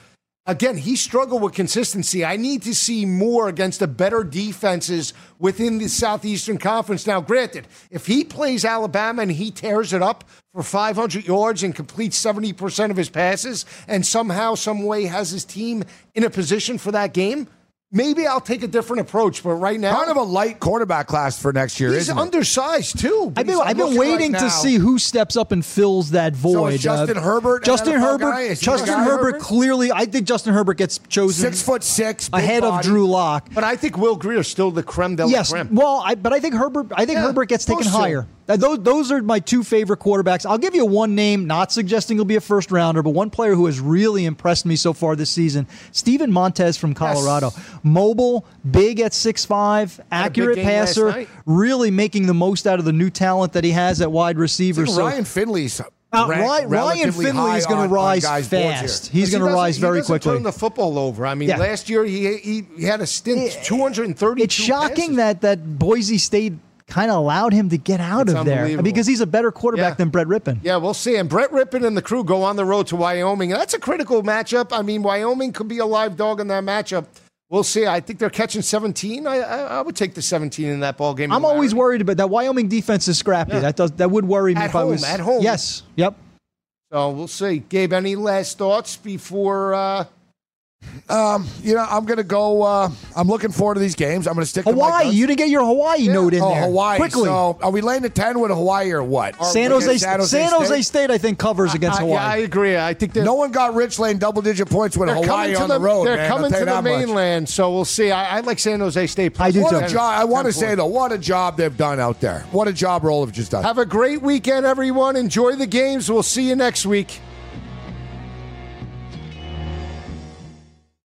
Again, he struggled with consistency. I need to see more against the better defenses within the Southeastern Conference. Now, granted, if he plays Alabama and he tears it up for 500 yards and completes 70% of his passes and somehow, some way has his team in a position for that game, maybe I'll take a different approach. But right now, Kind of a light quarterback class for next year, he's isn't it? undersized too. I've been, I've been waiting now- to see who steps up and fills that void. is Justin Uh, Herbert Justin Herbert. guy? Justin guy? Herbert Herbert? clearly. I think Justin Herbert gets chosen Six foot six, big ahead of. Drew Lock. But I think Will Grier is still the creme de la Yes, creme. well, I, but I think Herbert. I think Yeah, Herbert gets taken higher. Uh, Those, those are my two favorite quarterbacks. I'll give you one name, not suggesting he'll be a first rounder, but one player who has really impressed me so far this season: Steven Montez from Colorado. Mobile, big at 6'5", accurate passer, really making the most out of the new talent that he has at wide receiver. So Ryan Finley's uh, Ryan, Ryan Finley is going to rise guys' boards here. fast. He's going to rise he very doesn't quickly. Turn the football over. I mean, Yeah. last year he, he he had a stint 230. It's shocking that that Boise State kind of allowed him to get out It's of there because he's a better quarterback Yeah. than Brett Rypien. Yeah, we'll see. And Brett Rypien and the crew go on the road to Wyoming. And that's a critical matchup. I mean, Wyoming could be a live dog in that matchup. We'll see. I think they're catching 17. I, I, I would take the 17 in that ball game. I'm always worried about that. Wyoming defense is scrappy. Yeah. That does that would worry me at if home, I was at home. Yes. Yep. So we'll see. Gabe, any last thoughts before? Uh, um, you know, I'm going to go. Uh, I'm looking forward to these games. I'm going to stick with Hawaii. To you didn't get your Hawaii yeah. note in oh, there. Hawaii. Quickly. So are we laying the 10 with Hawaii or what? San Jose, San Jose, San Jose State? State? I think, covers against I, Hawaii. Yeah, I agree. I think no one got Richland double digit points with Hawaii on the, the, road. They're man, coming to the mainland, much. so we'll see. I, I, like San Jose State. I do what too. A job, I want to say, though, what a job they've done out there. What a job Roll have just done. Have a great weekend, everyone. Enjoy the games. We'll see you next week.